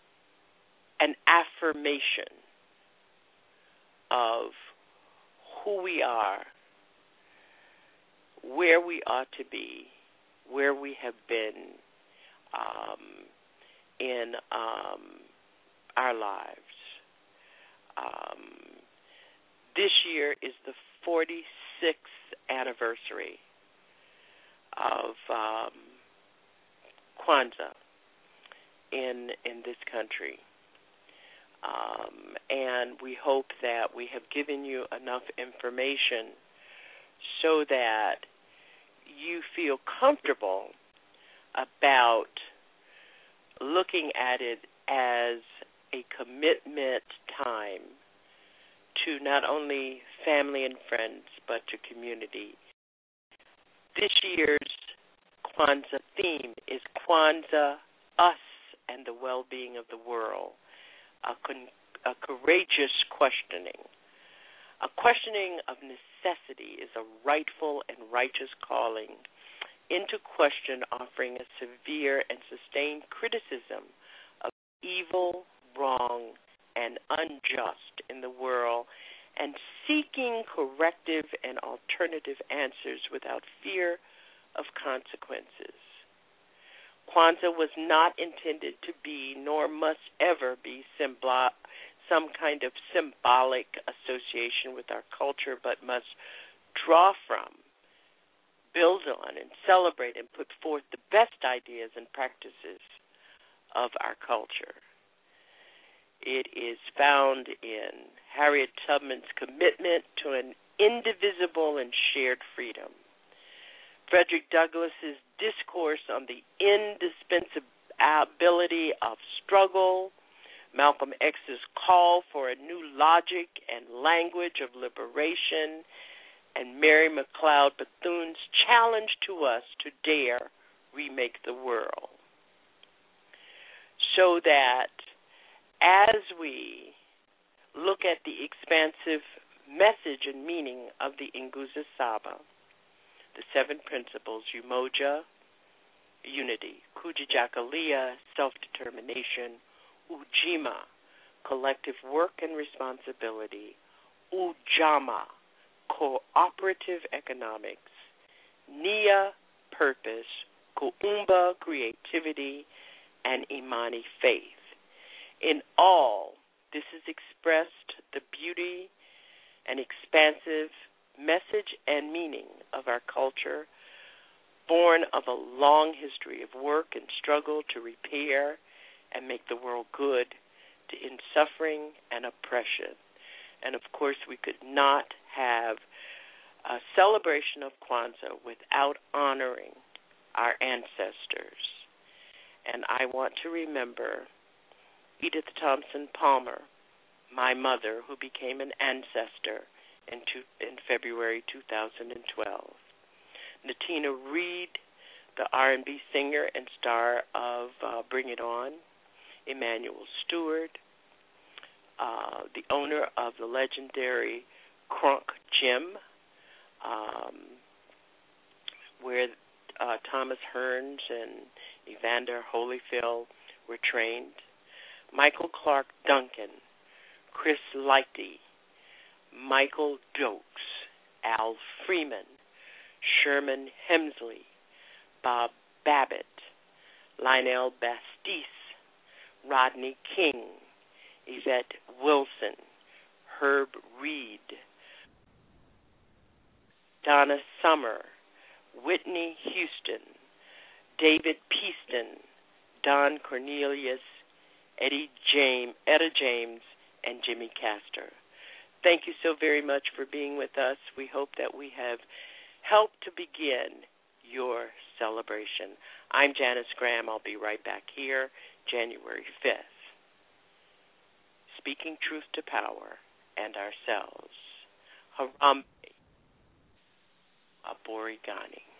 an affirmation of who we are, where we ought to be, where we have been um, in um, our lives. Um, this year is the 46th anniversary of um, Kwanzaa in in this country. Um, and we hope that we have given you enough information so that you feel comfortable about looking at it as a commitment time to not only family and friends but to community. This year's Kwanzaa theme is Kwanzaa, us, and the well being of the world a, con- a courageous questioning. A questioning of necessity is a rightful and righteous calling into question, offering a severe and sustained criticism of evil, wrong, and unjust in the world, and seeking corrective and alternative answers without fear of consequences. Kwanzaa was not intended to be, nor must ever be, symbol- some kind of symbolic association with our culture, but must draw from, build on, and celebrate and put forth the best ideas and practices of our culture. It is found in Harriet Tubman's commitment to an indivisible and shared freedom. Frederick Douglass's discourse on the indispensability of struggle, Malcolm X's call for a new logic and language of liberation, and Mary McLeod Bethune's challenge to us to dare remake the world. So that as we look at the expansive message and meaning of the Nguzo Saba, the seven principles, Umoja, unity, Kujichagulia, self-determination, Ujima, collective work and responsibility, Ujamaa, cooperative economics, Nia, purpose, Kuumba, creativity, and Imani, faith. In all, this is expressed the beauty and expansive message and meaning of our culture, born of a long history of work and struggle to repair and make the world good, end suffering and oppression. And of course, we could not have a celebration of Kwanzaa without honoring our ancestors. And I want to remember Edith Thompson Palmer, my mother, who became an ancestor in, two, in February 2012. Natina Reed, the R&B singer and star of uh, Bring It On. Emanuel Steward, uh, the owner of the legendary Kronk Gym, um, where uh, Thomas Hearns and Evander Holyfield were trained. Michael Clarke Duncan, Chris Lighty, Michael Dokes, Al Freeman, Sherman Hemsley, Bob Babbitt, Lionel Batiste, Rodney King, Yvette Wilson, Herb Reed, Donna Summer, Whitney Houston, David Peaston, Don Cornelius, Eddie James, Etta James, and Jimmy Castor. Thank you so very much for being with us. We hope that we have helped to begin your celebration. I'm Janice Graham. I'll be right back here January 5th. Speaking truth to power and ourselves. Harambee Aborigani.